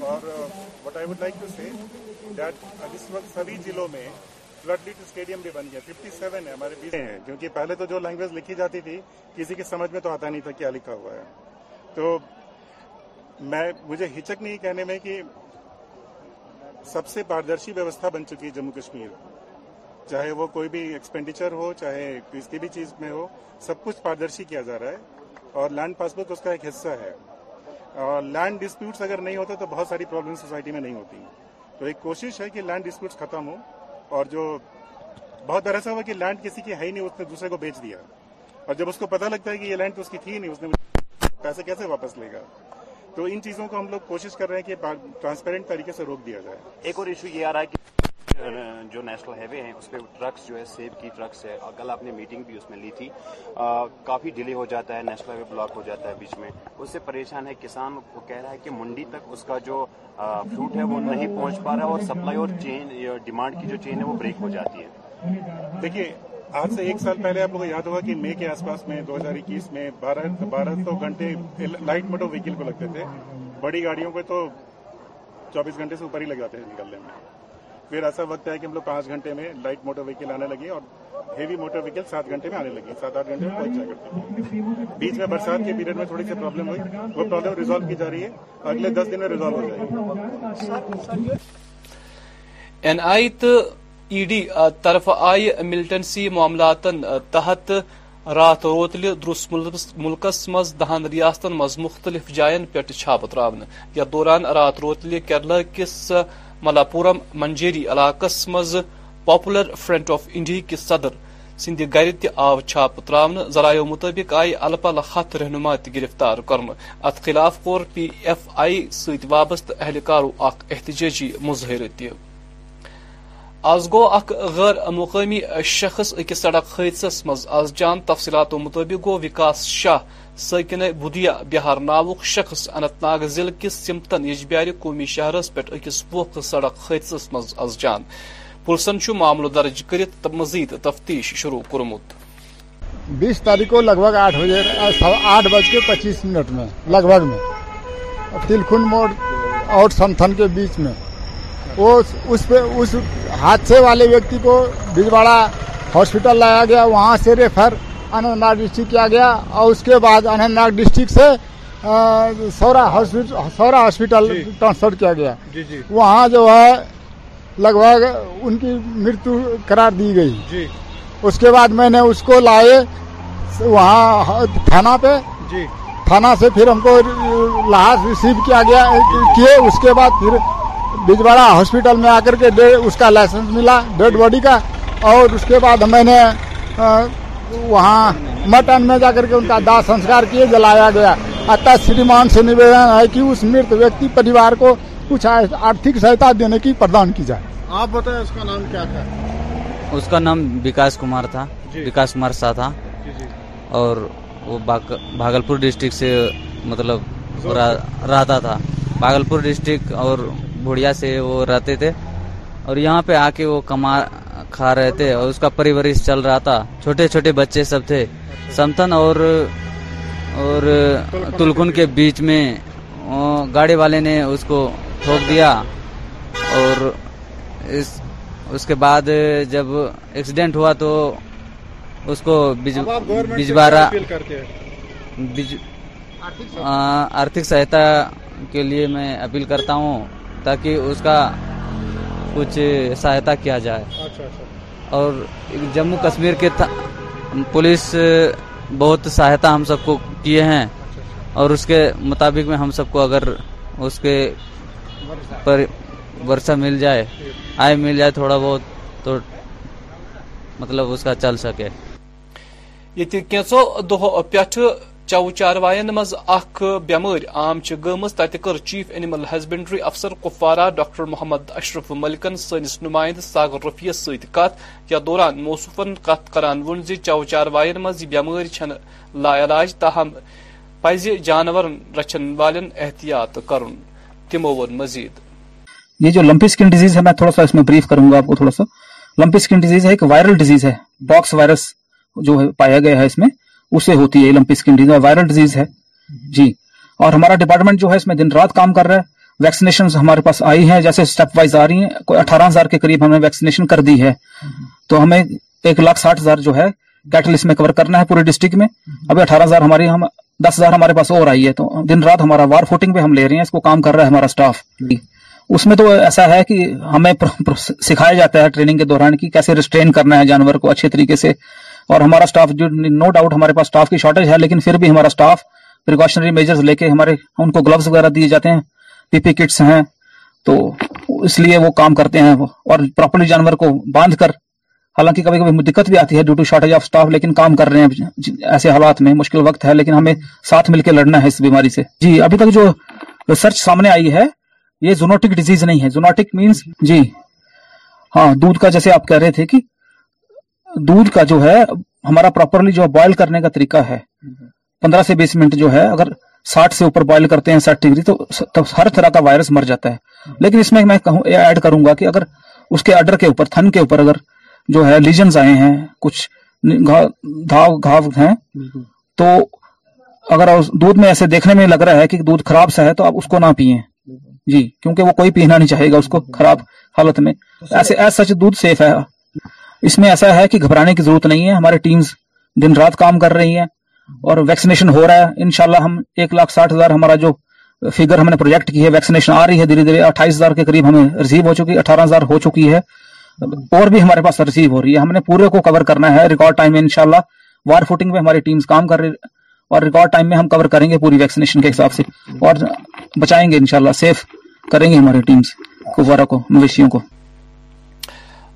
اور what I would like to see that اس وقت سبھی ضلعوں میں فلڈ لیٹ اسٹیڈیم بھی بن گیا ففٹی سیون ہے ہمارے بیچ ہیں کیونکہ پہلے تو جو لینگویج لکھی جاتی تھی کسی کے سمجھ میں تو آتا نہیں تھا کیا لکھا ہوا ہے تو میں مجھے ہچک نہیں کہنے میں کہ سب سے پاردرشی ویوستھا بن چکی ہے جموں کشمیر چاہے وہ کوئی بھی ایکسپینڈیچر ہو چاہے کسی بھی چیز میں ہو سب کچھ پاردرشی کیا جا رہا ہے اور لینڈ پاسبک اس کا ایک حصہ ہے لینڈ ڈسپیوٹس اگر نہیں ہوتے تو بہت ساری پرابلم سوسائٹی میں نہیں ہوتی تو ایک کوشش ہے کہ لینڈ ڈسپیوٹس ختم ہو اور جو بہت ایسا ہوا کہ لینڈ کسی کی ہے ہی نہیں اس نے دوسرے کو بیچ دیا اور جب اس کو پتہ لگتا ہے کہ یہ لینڈ تو اس کی تھی نہیں اس نے پیسے کیسے واپس لے گا تو ان چیزوں کو ہم لوگ کوشش کر رہے ہیں کہ ٹرانسپیرنٹ طریقے سے روک دیا جائے ایک اور ایشو یہ آ رہا ہے کہ جو نیشنل ہائی وے ہیں اس پہ ٹرکس جو ہے سیب کی ٹرکس ہے کل آپ نے میٹنگ بھی اس میں لی تھی کافی ڈیلے ہو جاتا ہے نیشنل ہائی وے بلاک ہو جاتا ہے بیچ میں اس سے پریشان ہے کسان کو کہہ رہا ہے کہ منڈی تک اس کا جو فروٹ ہے وہ نہیں پہنچ پا رہا اور سپلائی اور چین ڈیمانڈ کی جو چین ہے وہ بریک ہو جاتی ہے دیکھیے آج سے ایک سال پہلے آپ کو یاد ہوگا کہ مئی کے آس پاس میں دو ہزار اکیس میں بارہ سو گھنٹے لائٹ موٹر ویکل کو لگتے تھے بڑی گاڑیوں پہ تو چوبیس گھنٹے سے اوپر ہی لگ جاتے ہیں نکلنے میں پھر ایسا وقت ہے کہ ہم لوگ پانچ گھنٹے میں لائٹ موٹر وہیکل آنے لگے اور ہیوی موٹر وہیکل سات گھنٹے میں آنے لگے سات آٹھ گھنٹے میں پہنچ جائے کرتے بیچ میں برسات کے پیریڈ میں تھوڑی سی پرابلم ہوئی وہ پرابلم ریزالو کی جا رہی ہے اگلے دس دن میں ریزالو ہو جائے گی این آئی تو ای ڈی طرف آئی ملٹنسی معاملاتن تحت رات روتل درست ملکس مز دہن ریاستن مز مختلف جائن پیٹ چھاپ تراؤن یا دوران رات روتل کیرلا کس ملاپورم منجیری علاقہ پاپولر فرنٹ آف انڈیا کے صدر سند گر آو چھاپ تراؤن ذرائع مطابق آئی ال پل رہنما تہ گرفتار کور ات خلاف کور پی ایف آئی ست وابست اہلکارو اخ احتجاجی مظاہرہ آز گو اخ غیر مقامی شخص اکس سڑک حادثس مز جان تفصیلات مطابق گو وکاس شاہ بدیا بہار ناوک شخص انت ناگ ضلع کس سمتن یجبار قومی شہرس پہ از جان پولیسن چھو معامل درج کر تفتیش شروع کورمت بیس تاریخ کو لگ بھگ آٹھ بجے آٹھ بج کے پچیس منٹ میں لگ بھگ میں موڑ اور سنتھن کے بیچ میں وہ اس پہ اس حادثے والے ویکتی کو بجواڑا ہاسپٹل لایا گیا وہاں سے ریفر اننت ناگ ڈسٹرک کیا گیا اور اس کے بعد اننت ناگ ڈسٹرک سے سورا ہاسپٹل سورا جی۔ ہاسپٹل ٹرانسفر کیا گیا جی، جی۔ وہاں جو ہے لگ بھگ ان کی مرتو قرار دی گئی اس کے بعد میں نے اس کو لائے وہاں تھانہ پہ تھانہ سے پھر ہم کو لحاظ ریسیو کیا گیا کیے اس کے بعد پھر بجواڑا ہاسپٹل میں آ کر کے اس کا لائسنس ملا ڈیڈ باڈی کا اور اس کے بعد میں نے گیا اتہ شریمان جی۔ جی، جی۔ سے مطلب رہتا تھا بھاگلپور ڈسٹرکٹ اور بھوڑیا سے وہ رہتے تھے اور یہاں پہ آ کے وہ کما کھا رہے تھے اور اس کا پریورش چل رہا تھا چھوٹے چھوٹے بچے سب تھے سمتن اور اور تلکن کے بیچ میں گاڑی والے نے اس کو ٹھوک دیا اور اس اس کے بعد جب ایکسیڈنٹ ہوا تو اس کو بجبارہ آرتھک سہایتا کے لیے میں اپیل کرتا ہوں تاکہ اس کا کچھ سہایتا کیا جائے اچھا، اچھا۔ اور جموں کشمیر کے پولیس بہت سہایتا ہم سب کو کیے ہیں اور اس کے مطابق میں ہم سب کو اگر اس کے پر ورثہ مل جائے آئے مل جائے تھوڑا بہت تو مطلب اس کا چل سکے یہ چو چاروائن مز اخ بیمار عام چھ گمز تتہ کر چیف اینیمل ہسبنڈری افسر کپوارہ ڈاکٹر محمد اشرف ملکن سنس نمائند ساگر رفیس ست کت یا دوران موصوفن کت کران ون زی چو چاروائن مز یہ بیمار چھ لا علاج تاہم پز جانور رچن والن احتیاط کرن تمو ون مزید یہ جو لمپی سکن ڈیزیز ہے میں تھوڑا سا اس میں بریف کروں گا آپ کو تھوڑا سا لمپی سکن ڈیزیز ہے ایک وائرل ڈیزیز ہے باکس وائرس جو پایا گیا ہے اس میں اسے ہوتی ہے اسکن کی وائرل ڈیزیز ہے جی اور ہمارا ڈپارٹمنٹ جو ہے اس میں دن رات کام کر رہا ہے ویکسینیشن ہمارے پاس آئی ہیں جیسے وائز آ رہی ہیں کوئی اٹھارہ ہزار کے قریب ہم نے ویکسینیشن کر دی ہے تو ہمیں ایک لاکھ ساٹھ ہزار جو ہے کیٹل کرنا ہے پورے ڈسٹرکٹ میں ابھی اٹھارہ ہزار ہماری ہم دس ہزار ہمارے پاس اور آئی ہے تو دن رات ہمارا وار فوٹنگ پہ ہم لے رہے ہیں اس کو کام کر رہا ہے ہمارا اسٹاف جی۔ اس میں تو ایسا ہے کہ ہمیں سکھایا جاتا ہے ٹریننگ کے دوران کہ کیسے ریسٹرین کرنا ہے جانور کو اچھے طریقے سے اور ہمارا اسٹاف نو ڈاؤٹ ہمارے پاس کی شارٹیج ہے لیکن پھر بھی ہمارا میجرز لے کے ہمارے ان کو گلوز وغیرہ دیے جاتے ہیں پی پی کٹس ہیں تو اس لیے وہ کام کرتے ہیں اور پراپرلی جانور کو باندھ کر حالانکہ کبھی کبھی بھی آتی ہے شارٹیج آف لیکن کام کر رہے ہیں ایسے حالات میں مشکل وقت ہے لیکن ہمیں ساتھ مل کے لڑنا ہے اس بیماری سے جی ابھی تک جو ریسرچ سامنے آئی ہے یہ زونوٹک ڈیزیز نہیں ہے زونوٹک مینس جی ہاں دودھ کا جیسے آپ کہہ رہے تھے کہ دودھ کا جو ہے ہمارا پراپرلی جو بوائل کرنے کا طریقہ ہے پندرہ سے بیس منٹ جو ہے اگر ساٹھ سے اوپر کرتے ہیں ساٹھ تو ہر طرح کا وائرس مر جاتا ہے لیکن اس میں میں ایڈ کروں گا کہ اگر اس کے اڈر کے اوپر تھن کے اوپر اگر جو ہے لیجنز آئے ہیں کچھ گھاؤ ہیں تو اگر دودھ میں ایسے دیکھنے میں لگ رہا ہے کہ دودھ خراب سا ہے تو آپ اس کو نہ پیئیں جی کیونکہ وہ کوئی پینا نہیں چاہے گا اس کو خراب حالت میں ایسے ایز سچ دودھ سیف ہے اس میں ایسا ہے کہ گھبرانے کی ضرورت نہیں ہے ہمارے ٹیمز دن رات کام کر رہی ہیں اور ویکسینیشن ہو رہا ہے انشاءاللہ ہم ایک لاکھ ساٹھ ہزار ہمارا جو فیگر ہم نے پروجیکٹ کی ہے ہے ویکسینیشن آ رہی اٹھائیس ہزار کے قریب ہمیں ریسیو ہو چکی اٹھارہ ہزار ہو چکی ہے اور بھی ہمارے پاس ریسیو ہو رہی ہے ہم نے پورے کو کور کرنا ہے ریکارڈ ٹائم میں انشاءاللہ وار فوٹنگ پہ ہماری ٹیمز کام کر رہی ہے اور ریکارڈ ٹائم میں ہم کور کریں گے پوری ویکسینیشن کے حساب سے اور بچائیں گے انشاءاللہ سیف کریں گے ہماری ٹیمز کو مویشیوں کو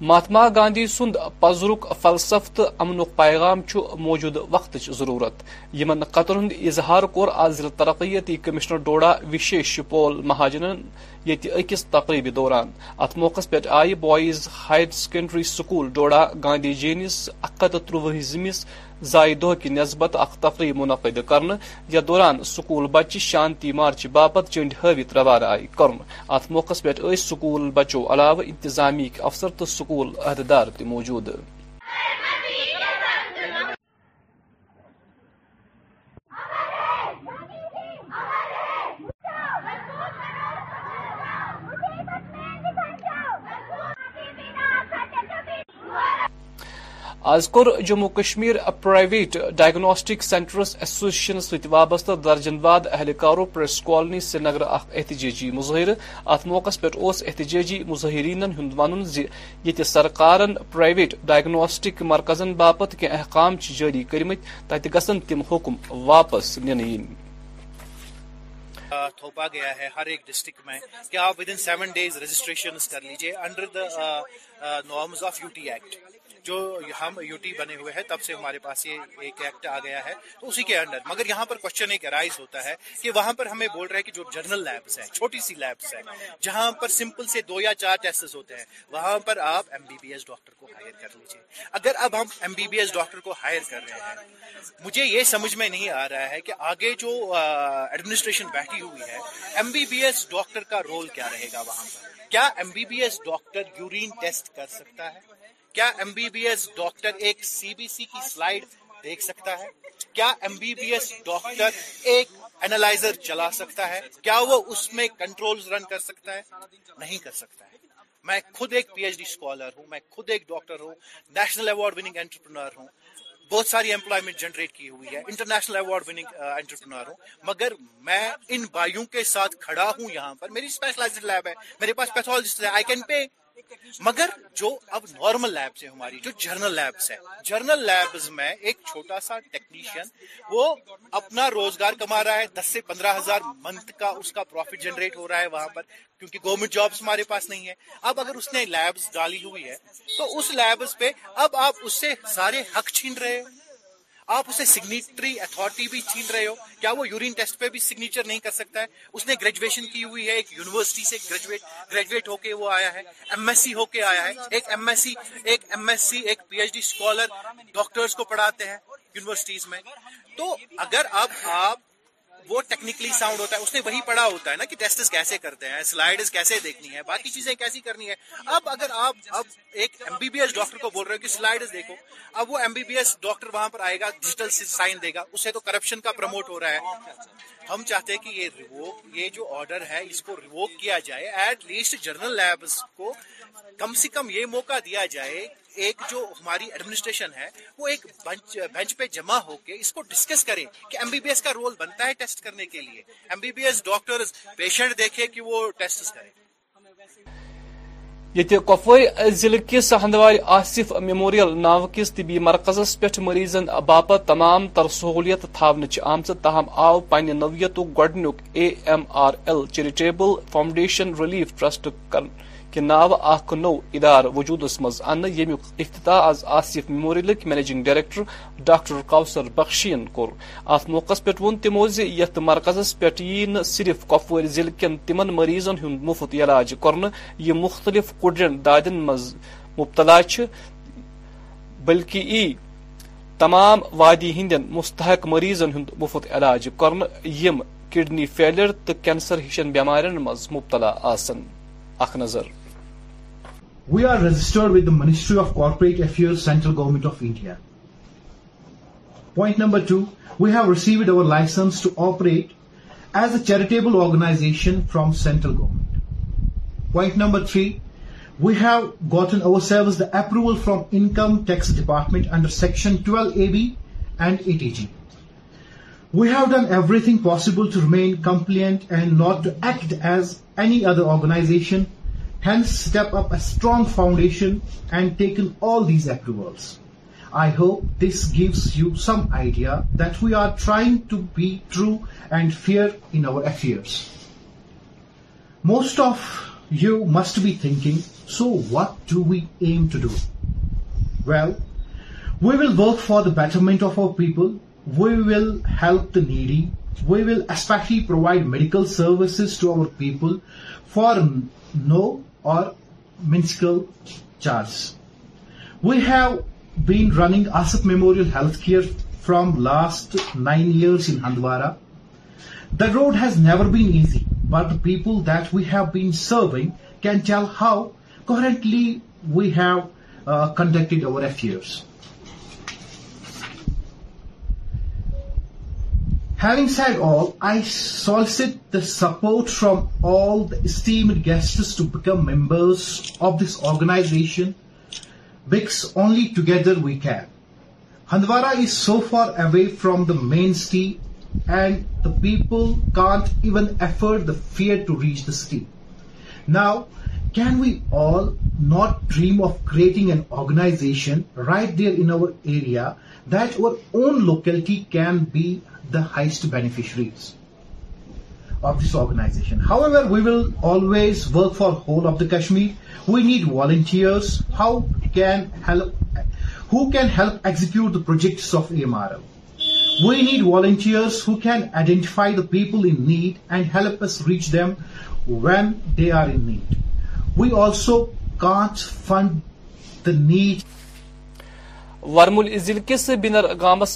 مہاتما گاندھی سند پزرک فلسف تو امن و پیغام موجود وقت ضرورت یمن قطر ہند اظہار کور آز ضلع ترقیتی کمشنر ڈوڈا وشیش شپول مہاجنن یہ اکس تقریب دوران ات موقع پہ آئہ boys higher secondary school Doda Gandhi jeans اختتہ تروہ زمس زائ دہ نسبت اخ تقریب منعقد کرنے یتھ دوران سکول بچہ شانتی مارچہ باپت چن ہاوت روا آئے کروق پس سکول بچو علاوہ انتظامی كھ افسر تو سكول عہدار توجود آز کور Jammu Kashmir private diagnostic centres association ست وابستہ درجن واد اہلکارو پریس کالونی سری نگر احتجاجی مظاہرہ ات موقع پہ احتجاجی مظاہرین ہند ون یت سرکار پرائیویٹ ڈائگنوسٹک مرکزن باپت کی احکام جاری کرمت تت گسن تم حکم واپس نن تھوپا گیا ہے ہر ایک ڈسٹرکٹ میں کہ آپ within seven days registration کر لیجیے under the norms of U T act جو ہم یو ٹی بنے ہوئے ہیں تب سے ہمارے پاس یہ ایک ایکٹ آ گیا ہے تو اسی کے انڈر مگر یہاں پر کوشچن ایک ارائز ہوتا ہے کہ وہاں پر ہمیں بول رہے ہیں کہ جو جنرل ہیں چھوٹی سی لیبس ہیں جہاں پر سمپل سے دو یا چار ٹیسٹ ہوتے ہیں وہاں پر آپ M B B S doctor کو ہائر کر لیجیے اگر اب ہم M B B S doctor کو ہائر کر رہے ہیں مجھے یہ سمجھ میں نہیں آ رہا ہے کہ آگے جو ایڈمنسٹریشن بیٹھی ہوئی ہے M B B S doctor کا رول کیا رہے گا وہاں پر کیا M B B S doctor urine test کر سکتا ہے کیا M B B S doctor ایک سی بی سی کی سلائیڈ دیکھ سکتا ہے کیا M B B S doctor ایک اینالائزر چلا سکتا ہے کیا وہ اس میں کنٹرولز رن کر سکتا ہے نہیں کر سکتا ہے میں خود ایک پی ایچ ڈی اسکالر ہوں میں خود ایک ڈاکٹر ہوں نیشنل ایوارڈ وننگ انٹرپرنور ہوں بہت ساری امپلائمنٹ جنریٹ کی ہوئی ہے انٹرنیشنل ایوارڈ وننگ انٹرپرنور ہوں مگر میں ان بھائیوں کے ساتھ کھڑا ہوں یہاں پر میری اسپیشلائزڈ لیب ہے میرے پاس پیتھولوجسٹ ہے آئی کین پے مگر جو اب نارمل لیبز ہیں ہماری جو جرنل لیبز ہیں جرنل لیبز میں ایک چھوٹا سا ٹیکنیشین وہ اپنا روزگار کما رہا ہے دس سے پندرہ ہزار منتھ کا اس کا پروفٹ جنریٹ ہو رہا ہے وہاں پر کیونکہ گورنمنٹ جابز ہمارے پاس نہیں ہے اب اگر اس نے لیبز ڈالی ہوئی ہے تو اس لیبز پہ اب آپ اس سے سارے حق چھین رہے ہیں آپ اسے سگنیٹری اتھارٹی بھی چھین رہے ہو کیا وہ یورین ٹیسٹ پہ بھی سگنیچر نہیں کر سکتا ہے اس نے گریجویشن کی ہوئی ہے ایک یونیورسٹی سے گریجویٹ گریجویٹ ہو کے وہ آیا ہے ایم ایس سی ہو کے آیا ہے ایک ایم ایس سی ایک ایم ایس سی ایک P H D scholar doctors کو پڑھاتے ہیں یونیورسٹیز میں تو اگر اب آپ وہ ٹیکنیکلی ساؤنڈ ہوتا ہے اس نے وہی پڑا ہوتا ہے نا کہ ٹیسٹس کیسے کرتے ہیں سلائیڈز کیسے دیکھنی ہے باقی چیزیں کیسی کرنی ہے اب اگر آپ اب ایک M B B S doctor کو بول رہے ہو کہ سلائڈ دیکھو اب وہ M B B S doctor وہاں پر آئے گا ڈیجیٹل سائن دے گا اسے تو کرپشن کا پرموٹ ہو رہا ہے ہم چاہتے ہیں کہ یہ ریووک یہ جو آرڈر ہے اس کو ریووک کیا جائے ایٹ لیسٹ جرنل لیبز کو کم سے کم یہ موقع دیا جائے ایک جو ہماری ایڈمنسٹریشن ہے وہ ایک بینچ پہ جمع ہو کے اس کو ڈسکس کرے کہ ایم بی بی ایس کا رول بنتا ہے ٹیسٹ کرنے کے لیے M B B S doctor patient دیکھے کہ وہ ٹیسٹ کرے یہ کپور ضلع کس ہندوار آصف میموریل ناو کس طبی مرکزس پہ مریضن باپ تمام تر سہولیت تھانے آمت تاہم آو پنہ نوعیت گڈنیک A M R L charitable foundation relief trust کہ ناو اخ نو ادار وجودس مز ان افتتاح از آصف میموریلک مینیجنگ ڈائریکٹر ڈاکٹر کوثر بخشین کور ات موقع پہ ون یی نہٕ پی کۄپوٲرۍ كپو ضلع تِمن تم مریضن مفت علاج كو یہ مختلف منٛز مُبتلا مبتلا بلکہ ای تمام وادی ہند مستحق مریضن ہند مفت علاج كو یم كڈنی فیلی تو کینسر ہشن مز مبتلا نظر We are registered with the Ministry of Corporate Affairs, Central Government of India. Point number 2, we have received our license to operate as a charitable organization from Central Government. Point number 3, we have gotten ourselves the approval from Income Tax Department under Section 12AB and 8AG. We have done everything possible to remain compliant and not to act as any other organization hence step up a strong foundation and taken all these approvals. I hope this gives you some idea that we are trying to be true and fair in our affairs. Most of you must be thinking, so what do we aim to do? Well, we will work for the betterment of our people, we will help the needy, we will especially provide medical services to our people, for no or minuscule charge. We have been running Asif Memorial Healthcare from last 9 years in Handwara. The road has never been easy, but the people that we have been serving can tell how currently we have uh, conducted our affairs. Having said all, I solicit the support from all the esteemed guests to become members of this organization, because only together we can. Handwara is so far away from the main city and the people can't even afford the fare to reach the city. Now, can we all not dream of creating an organization right there in our area that our own locality can be the highest beneficiaries of this organization. However, we will always work for whole of the Kashmir. We need volunteers who can help execute the projects of AMRL. We need volunteers who can identify the people in need and help us reach them when they are in need. We also can't fund the need Varmul ضلع کس بنر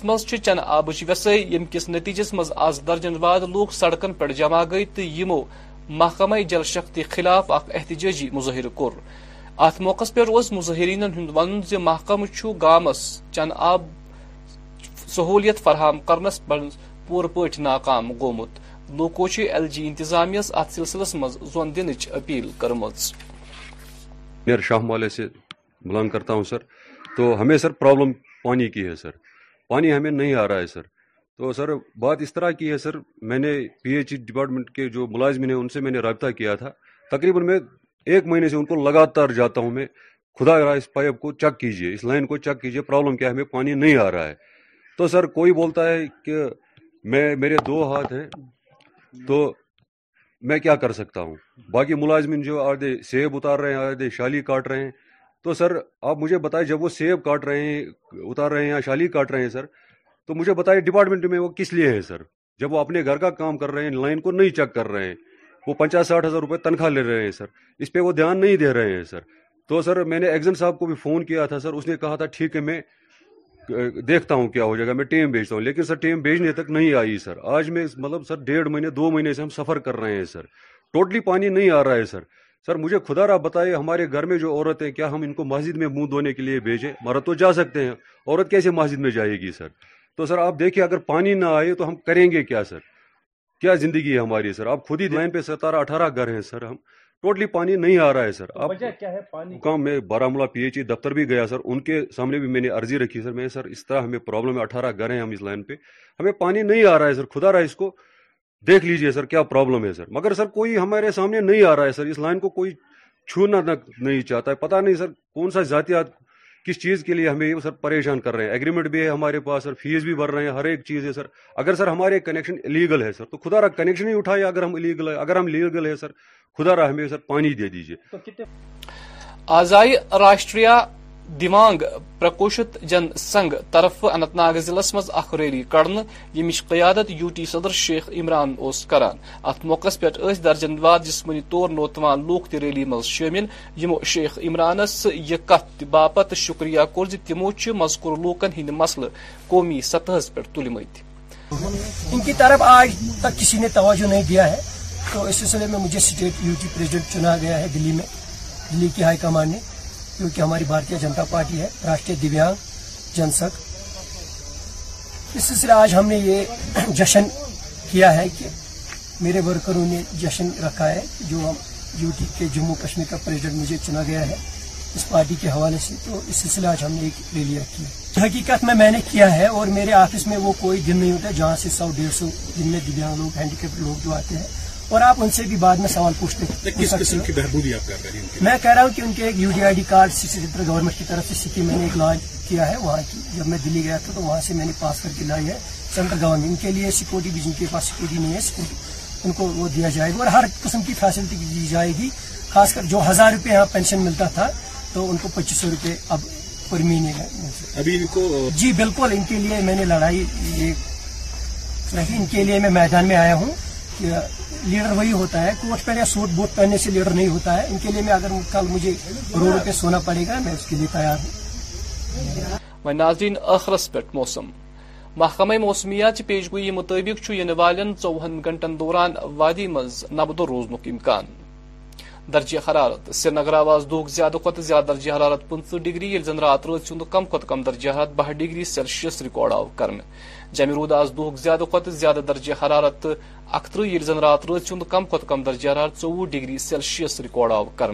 مز چن آب ویسے یم کس نتیجس مز آز درجن واد لوگ سڑکن پہ جمع گئی تو یمو محکمہ جل شکتی خلاف اخ احتجاجی مظاہر کور ات موقع پہ اس مظاہرین ون چھ گامس چن آب سہولیت فراہم کرنس پور ناکام گومت لوکو ایل جی انتظامیس ات سلسلس مز زون دنچ اپیل کرم تو ہمیں سر پرابلم پانی کی ہے سر پانی ہمیں نہیں آ رہا ہے سر تو سر بات اس طرح کی ہے سر میں نے پی ایچ ای ڈپارٹمنٹ کے جو ملازمین ہیں ان سے میں نے رابطہ کیا تھا تقریباً میں ایک مہینے سے ان کو لگاتار جاتا ہوں میں خدا رہا اس پائپ کو چیک کیجیے اس لائن کو چیک کیجیے پرابلم کیا ہے ہمیں پانی نہیں آ رہا ہے تو سر کوئی بولتا ہے کہ میں میرے دو ہاتھ ہیں تو میں کیا کر سکتا ہوں باقی ملازمین جو آدھے سیب اتار رہے ہیں آدھے شالی کاٹ رہے ہیں تو سر آپ مجھے بتائیں جب وہ سیب کاٹ رہے ہیں اتار رہے ہیں یا شالی کاٹ رہے ہیں سر تو مجھے بتائیں ڈپارٹمنٹ میں وہ کس لیے ہیں سر جب وہ اپنے گھر کا کام کر رہے ہیں لائن کو نہیں چیک کر رہے ہیں وہ پچاس ساٹھ ہزار روپے تنخواہ لے رہے ہیں سر اس پہ وہ دھیان نہیں دے رہے ہیں سر تو سر میں نے ایگزن صاحب کو بھی فون کیا تھا سر اس نے کہا تھا ٹھیک ہے میں دیکھتا ہوں کیا ہو جائے گا میں ٹیم بھیجتا ہوں لیکن سر ٹیم بھیجنے تک نہیں آئی سر آج میں مطلب سر ڈیڑھ مہینے دو مہینے سے ہم سفر کر رہے ہیں سر ٹوٹلی پانی نہیں آ رہا ہے سر سر مجھے خدا رہا بتائے ہمارے گھر میں جو عورت ہیں کیا ہم ان کو مسجد میں منہ دھونے کے لیے بھیجے مرد تو جا سکتے ہیں عورت کیسے مسجد میں جائے گی سر تو سر آپ دیکھیں اگر پانی نہ آئے تو ہم کریں گے کیا سر کیا زندگی ہے ہماری سر آپ خود ہی لائن پہ ستارہ اٹھارہ گھر ہیں سر ہم ٹوٹلی پانی نہیں آ رہا ہے سر آپ حکام میں بارہ پی ایچ ای دفتر بھی گیا سر ان کے سامنے بھی میں نے عرضی رکھی سر میں سر اس طرح ہمیں پرابلم ہے اٹھارہ گھر ہیں ہم اس لائن پہ ہمیں پانی نہیں آ رہا ہے سر خدا رہا اس کو دیکھ لیجئے سر کیا پرابلم ہے سر مگر سر کوئی ہمارے سامنے نہیں آ رہا ہے سر اس لائن کو کوئی چھونا نہیں چاہتا ہے پتہ نہیں سر کون سا ذاتیات کس چیز کے لیے ہمیں سر پریشان کر رہے ہیں ایگریمنٹ بھی ہے ہمارے پاس سر فیس بھی بڑھ رہے ہیں ہر ایک چیز ہے سر اگر سر ہمارے کنیکشن الیگل ہے سر تو خدا را کنیکشن ہی اٹھائے اگر ہم الیگل ہے اگر ہم الیگل ہے سر خدا را ہمیں سر پانی دے دیجیے آزائی راشٹریہ دیوانگ پرکوشت جن سنگ طرف انت ناگ ضلع مز اخ ریلی کڑن یمچ قیادت یو ٹی صدر شیخ عمران اس کران ات موقع پہ درجن واد جسمانی طور نوتوان لوک تی ریلی مز شامل یمو شیخ عمرانس یہ کت باپت شکریہ کور تمو مذکور لوکن ہند مسئلہ قومی سطح پہ تلم ان کی طرف آج تک کسی نے توجہ نہیں دیا ہے تو اس سلسلے میں مجھے سٹیٹ یو ٹی پریزیڈنٹ چنا گیا ہے دلی میں دلی کی ہائی کمانڈ نے کیونکہ ہماری بھارتی جنتا پارٹی ہے راشٹری دبیاں جنس اس سلسلے آج ہم نے یہ جشن کیا ہے کہ میرے ورکروں نے جشن رکھا ہے جو ہم یو ٹی کے جموں کشمیر کا پریزیڈنٹ مجھے چنا گیا ہے اس پارٹی کے حوالے سے تو اس سلسلے آج ہم نے ایک ریلی رکھی ہے حقیقت میں میں نے کیا ہے اور میرے آفس میں وہ کوئی دن نہیں ہوتا جہاں سے سو ڈیڑھ سو دن میں دبیاگ لوگ ہینڈیپ لوگ جو آتے ہیں اور آپ ان سے بھی بعد میں سوال پوچھتے ہیں میں کہہ رہا ہوں کہ ان کے ایک U D I D card central government کی طرف سے میں نے ایک لانچ کیا ہے وہاں کی جب میں دلی گیا تھا تو وہاں سے میں نے پاس کر کے لائی ہے سینٹر گورنمنٹ ان کے لیے سیکورٹی بھی جن کے پاس سیکورٹی نہیں ہے ان کو وہ دیا جائے گا اور ہر قسم کی فیسلٹی دی جائے گی خاص کر جو ہزار روپے یہاں پینشن ملتا تھا تو ان کو پچیس سو روپے اب پر مہینے جی بالکل ان کے لیے میں نے لڑائی یہ ان کے لیے میں میدان میں آیا ہوں لیڈر وہی ہوتا ہے کوٹ پہن سوٹ بوٹ پہننے سے لیڈر نہیں ہوتا ہے ان کے لیے میں اگر کل مجھے روڈ پہ سونا پڑے گا میں اس کے لیے تیار ہوں و ناظرین آخرس پہ موسم محکمہ موسمیات پیش گوئی مطابق ین والن چوہن گھنٹن دوران وادی مز نبدر روزنک امکان درجہ حرارت سری نگر آواز دوک زیادہ کھت زیادہ درجہ حرارت پنچہ ڈگری یل زن رات رات ہند کم کھت کم درجہ حرارت بہ ڈگری سیلشیس ریکارڈ آو کرنے جمہ رود آز دہ زیادہ زیادہ کھت درجہ حرارت اکترہ یل زن رات رات چند کم کھت کم درجہ حرارت ووہ ڈگری سیلشیس ریکارڈ آو کر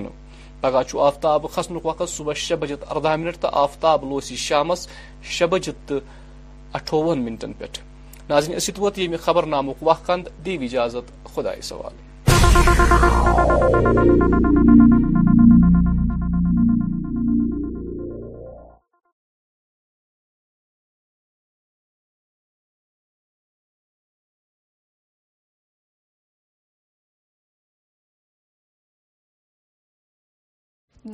پگہ آفتاب کھسن وقت صبح شی بجت اردہ منٹ تو آفتاب لوسی شام شی بجت تو اٹھوہ منٹن پہ ناظرین خبر نامک وجازت خدا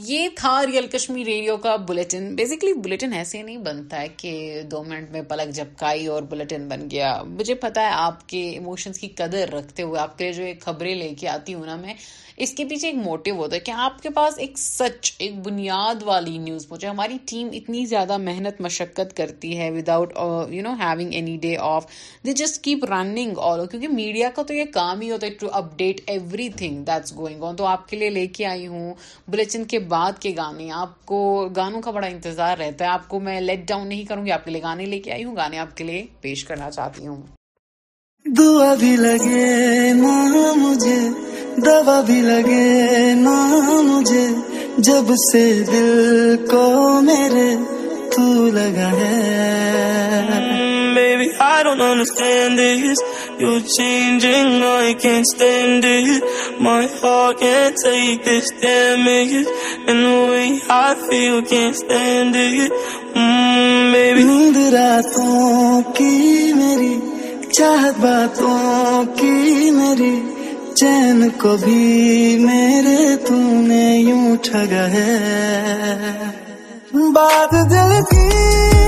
یہ تھا ریئل کشمیر ریڈیو کا بلٹن بیسکلی بلٹن ایسے نہیں بنتا ہے کہ دو منٹ میں پلک جھپکائی اور بلٹن بن گیا مجھے پتا ہے آپ کے ایموشنز کی قدر رکھتے ہوئے آپ کے جو خبریں لے کے آتی ہوں نا میں اس کے پیچھے ایک موٹیو ہوتا ہے کہ آپ کے پاس ایک سچ ایک بنیاد والی نیوز پہنچے ہماری ٹیم اتنی زیادہ محنت مشقت کرتی ہے جسٹ کیپ آل کیونکہ میڈیا کا تو یہ کام ہی ہوتا ہے to update everything going تو آپ کے لیے لے کے آئی ہوں بلچن کے بعد کے گانے آپ کو گانوں کا بڑا انتظار رہتا ہے آپ کو میں لیٹ ڈاؤن نہیں کروں گی آپ کے لیے گانے لے کے آئی ہوں گانے آپ کے لیے پیش کرنا چاہتی ہوں دعا بھی لگے نا مجھے دوا بھی لگے نا مجھے جب سے دل کو میرے تو لگا ہے Baby, I don't understand this. You're changing, I can't stand it. My heart can't take this damage. And the way I feel, can't stand it. Mm, baby. نیند راتوں کی میری چاہ باتوں کی میری چین کو بھی میرے تم نے یوں ٹھگا ہے بات دل کی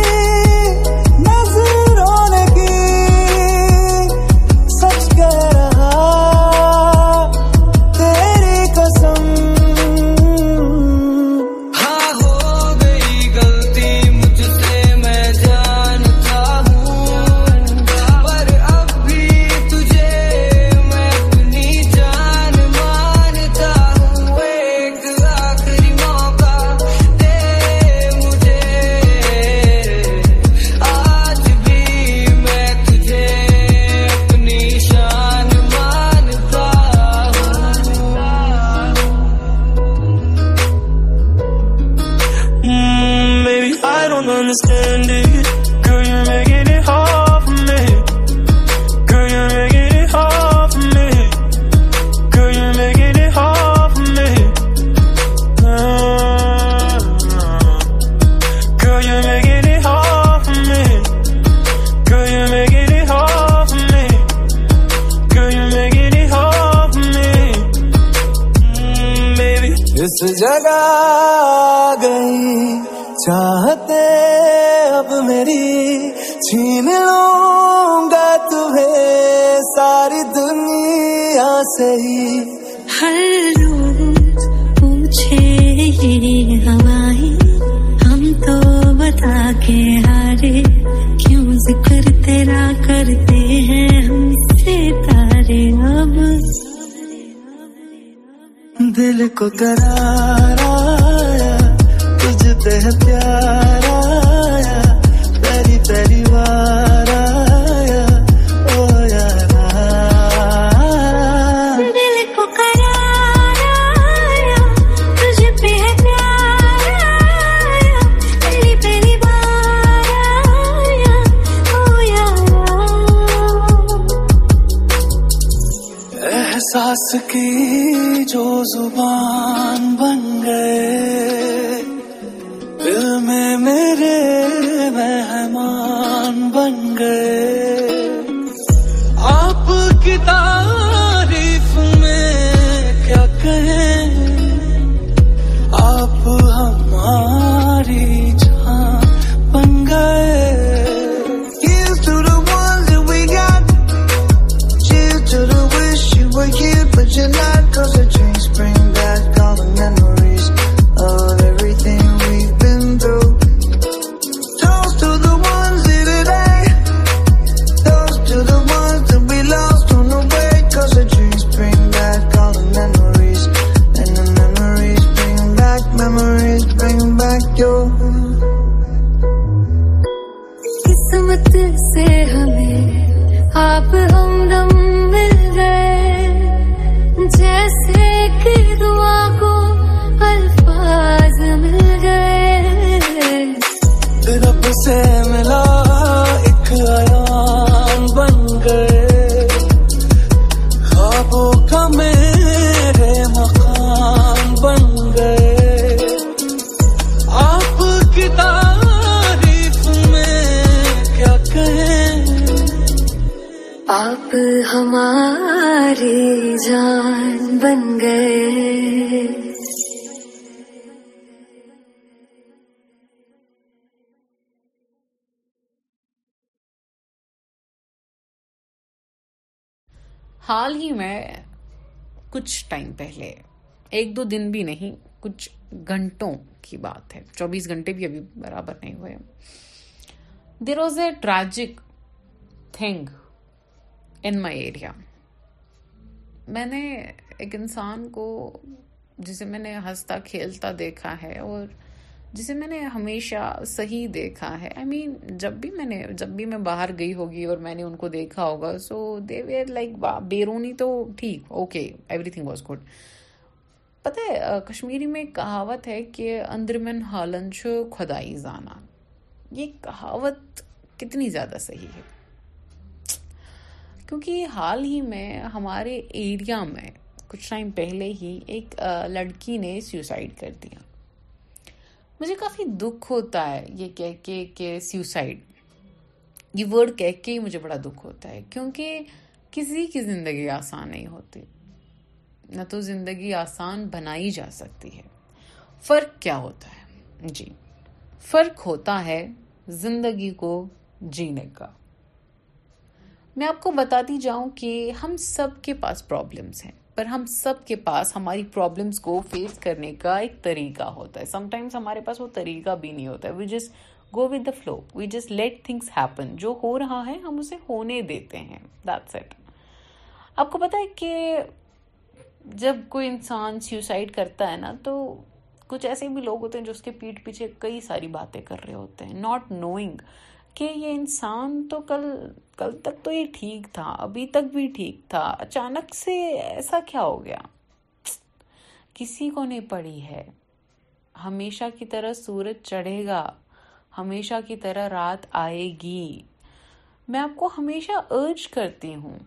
کو کرا حال ہی میں کچھ ٹائم پہلے ایک دو دن بھی نہیں کچھ گھنٹوں کی بات ہے چوبیس گھنٹے بھی ابھی برابر نہیں ہوئے there was a tragic thing in my area میں نے ایک انسان کو جسے میں نے ہنستا کھیلتا دیکھا ہے اور جسے میں نے ہمیشہ صحیح دیکھا ہے آئی مین جب بھی میں نے جب بھی میں باہر گئی ہوگی اور میں نے ان کو دیکھا ہوگا سو دے ویئر لائک بیرونی تو ٹھیک okay everything was good پتہ کشمیری میں ایک کہاوت ہے کہ اندرمن ہالن خدائی زانا یہ کہاوت کتنی زیادہ صحیح ہے کیونکہ حال ہی میں ہمارے ایریا میں کچھ ٹائم پہلے ہی ایک لڑکی نے سیوسائڈ کر دیا مجھے کافی دکھ ہوتا ہے یہ کہہ کے کہ سیوسائڈ یہ ورڈ کہہ کے ہی مجھے بڑا دکھ ہوتا ہے کیونکہ کسی کی زندگی آسان نہیں ہوتی نہ تو زندگی آسان بنائی جا سکتی ہے فرق کیا ہوتا ہے جی فرق ہوتا ہے زندگی کو جینے کا میں آپ کو بتاتی جاؤں کہ ہم سب کے پاس پرابلمس ہیں پر ہم سب کے پاس ہماری پرابلمس کو فیس کرنے کا ایک طریقہ ہوتا ہے سم ٹائمس ہمارے پاس وہ طریقہ بھی نہیں ہوتا ہے we just go with the flow we just let things happen جو ہو رہا ہے ہم اسے ہونے دیتے ہیں آپ کو پتا ہے کہ جب کوئی انسان سیوسائڈ کرتا ہے نا تو کچھ ایسے بھی لوگ ہوتے ہیں جو اس کے پیٹ پیچھے کئی ساری باتیں کر رہے ہوتے ہیں ناٹ نوئنگ کہ یہ انسان تو کل کل تک تو یہ ٹھیک تھا ابھی تک بھی ٹھیک تھا اچانک سے ایسا کیا ہو گیا کسی کو نہیں پڑی ہے ہمیشہ کی طرح سورج چڑھے گا ہمیشہ کی طرح رات آئے گی میں آپ کو ہمیشہ ارج کرتی ہوں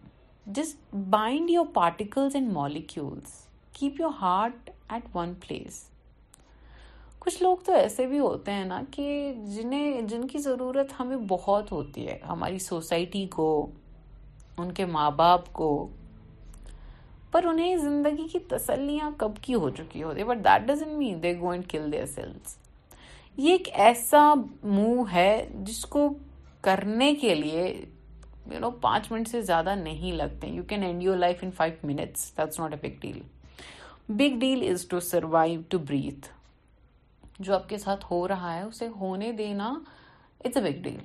just bind your particles and molecules keep your heart at one place کچھ لوگ تو ایسے بھی ہوتے ہیں نا کہ جنہیں جن کی ضرورت ہمیں بہت ہوتی ہے ہماری سوسائٹی کو ان کے ماں باپ کو پر انہیں زندگی کی تسلیاں کب کی ہو چکی ہوتی but that does mean they go and kill their cells یہ ایک ایسا موو ہے جس کو کرنے کے لیے یو نو پانچ منٹ سے زیادہ نہیں لگتے you can end your life in five minutes that's not a big deal big deal is to survive to breathe جو آپ کے ساتھ ہو رہا ہے اسے ہونے دینا اٹس اے بگ ڈیل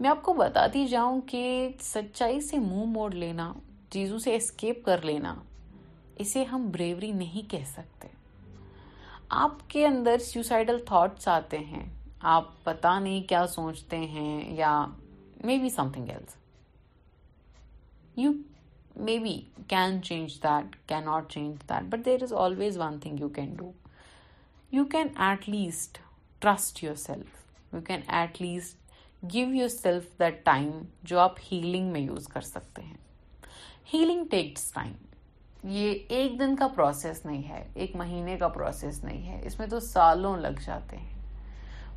میں آپ کو بتاتی جاؤں کہ سچائی سے منہ موڑ لینا چیزوں سے اسکیپ کر لینا اسے ہم بریوری نہیں کہہ سکتے آپ کے اندر سیوسائڈل تھاٹس آتے ہیں آپ پتا نہیں کیا سوچتے ہیں یا maybe something else you maybe can change that can not change that but there is always one thing you can do you can at least trust yourself you can at least give yourself that time جو آپ ہیلنگ میں یوز کر سکتے ہیں ہیلنگ ٹیکس ٹائم یہ ایک دن کا پروسیس نہیں ہے ایک مہینے کا پروسیس نہیں ہے اس میں تو سالوں لگ جاتے ہیں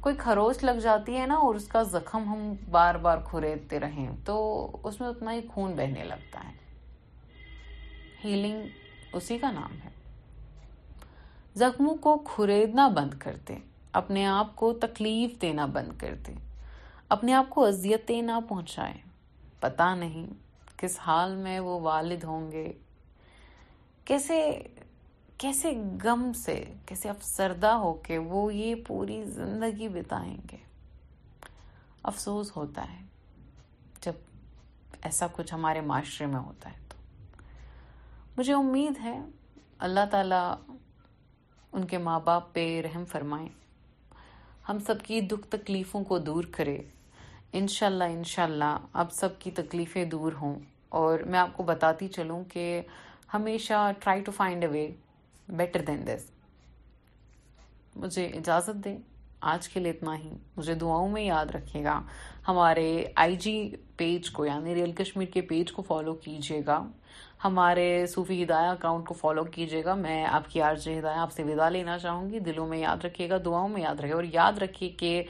کوئی خروش لگ جاتی ہے نا اور اس کا زخم ہم بار بار کھریدتے رہیں تو اس میں اتنا ہی خون بہنے لگتا ہے ہیلنگ اسی کا نام ہے زخموں کو کھریدنا بند کر دیں اپنے آپ کو تکلیف دینا بند کر دیں اپنے آپ کو اذیتیں نہ پہنچائیں پتہ نہیں کس حال میں وہ والد ہوں گے کیسے کیسے غم سے کیسے افسردہ ہو کے وہ یہ پوری زندگی بتائیں گے افسوس ہوتا ہے جب ایسا کچھ ہمارے معاشرے میں ہوتا ہے تو مجھے امید ہے اللہ تعالیٰ ان کے ماں باپ پہ رحم فرمائیں ہم سب کی دکھ تکلیفوں کو دور کرے انشاءاللہ انشاءاللہ اب سب کی تکلیفیں دور ہوں اور میں آپ کو بتاتی چلوں کہ ہمیشہ try to find a way better than this مجھے اجازت دیں آج کے لیے اتنا ہی مجھے دعاؤں میں یاد رکھے گا ہمارے آئی جی پیج کو یعنی ریئل کشمیر کے پیج کو فالو کیجیے گا ہمارے صوفی ہدایہ اکاؤنٹ کو فالو کیجیے گا میں آپ کی آرج ہدایہ آپ سے ودا لینا چاہوں گی دلوں میں یاد رکھیے گا دعاؤں میں یاد رکھے اور یاد رکھیے کہ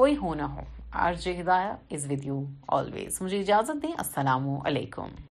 کوئی ہو نہ ہو آرج ہدایہ از ود یو آلویز مجھے اجازت دیں السلام علیکم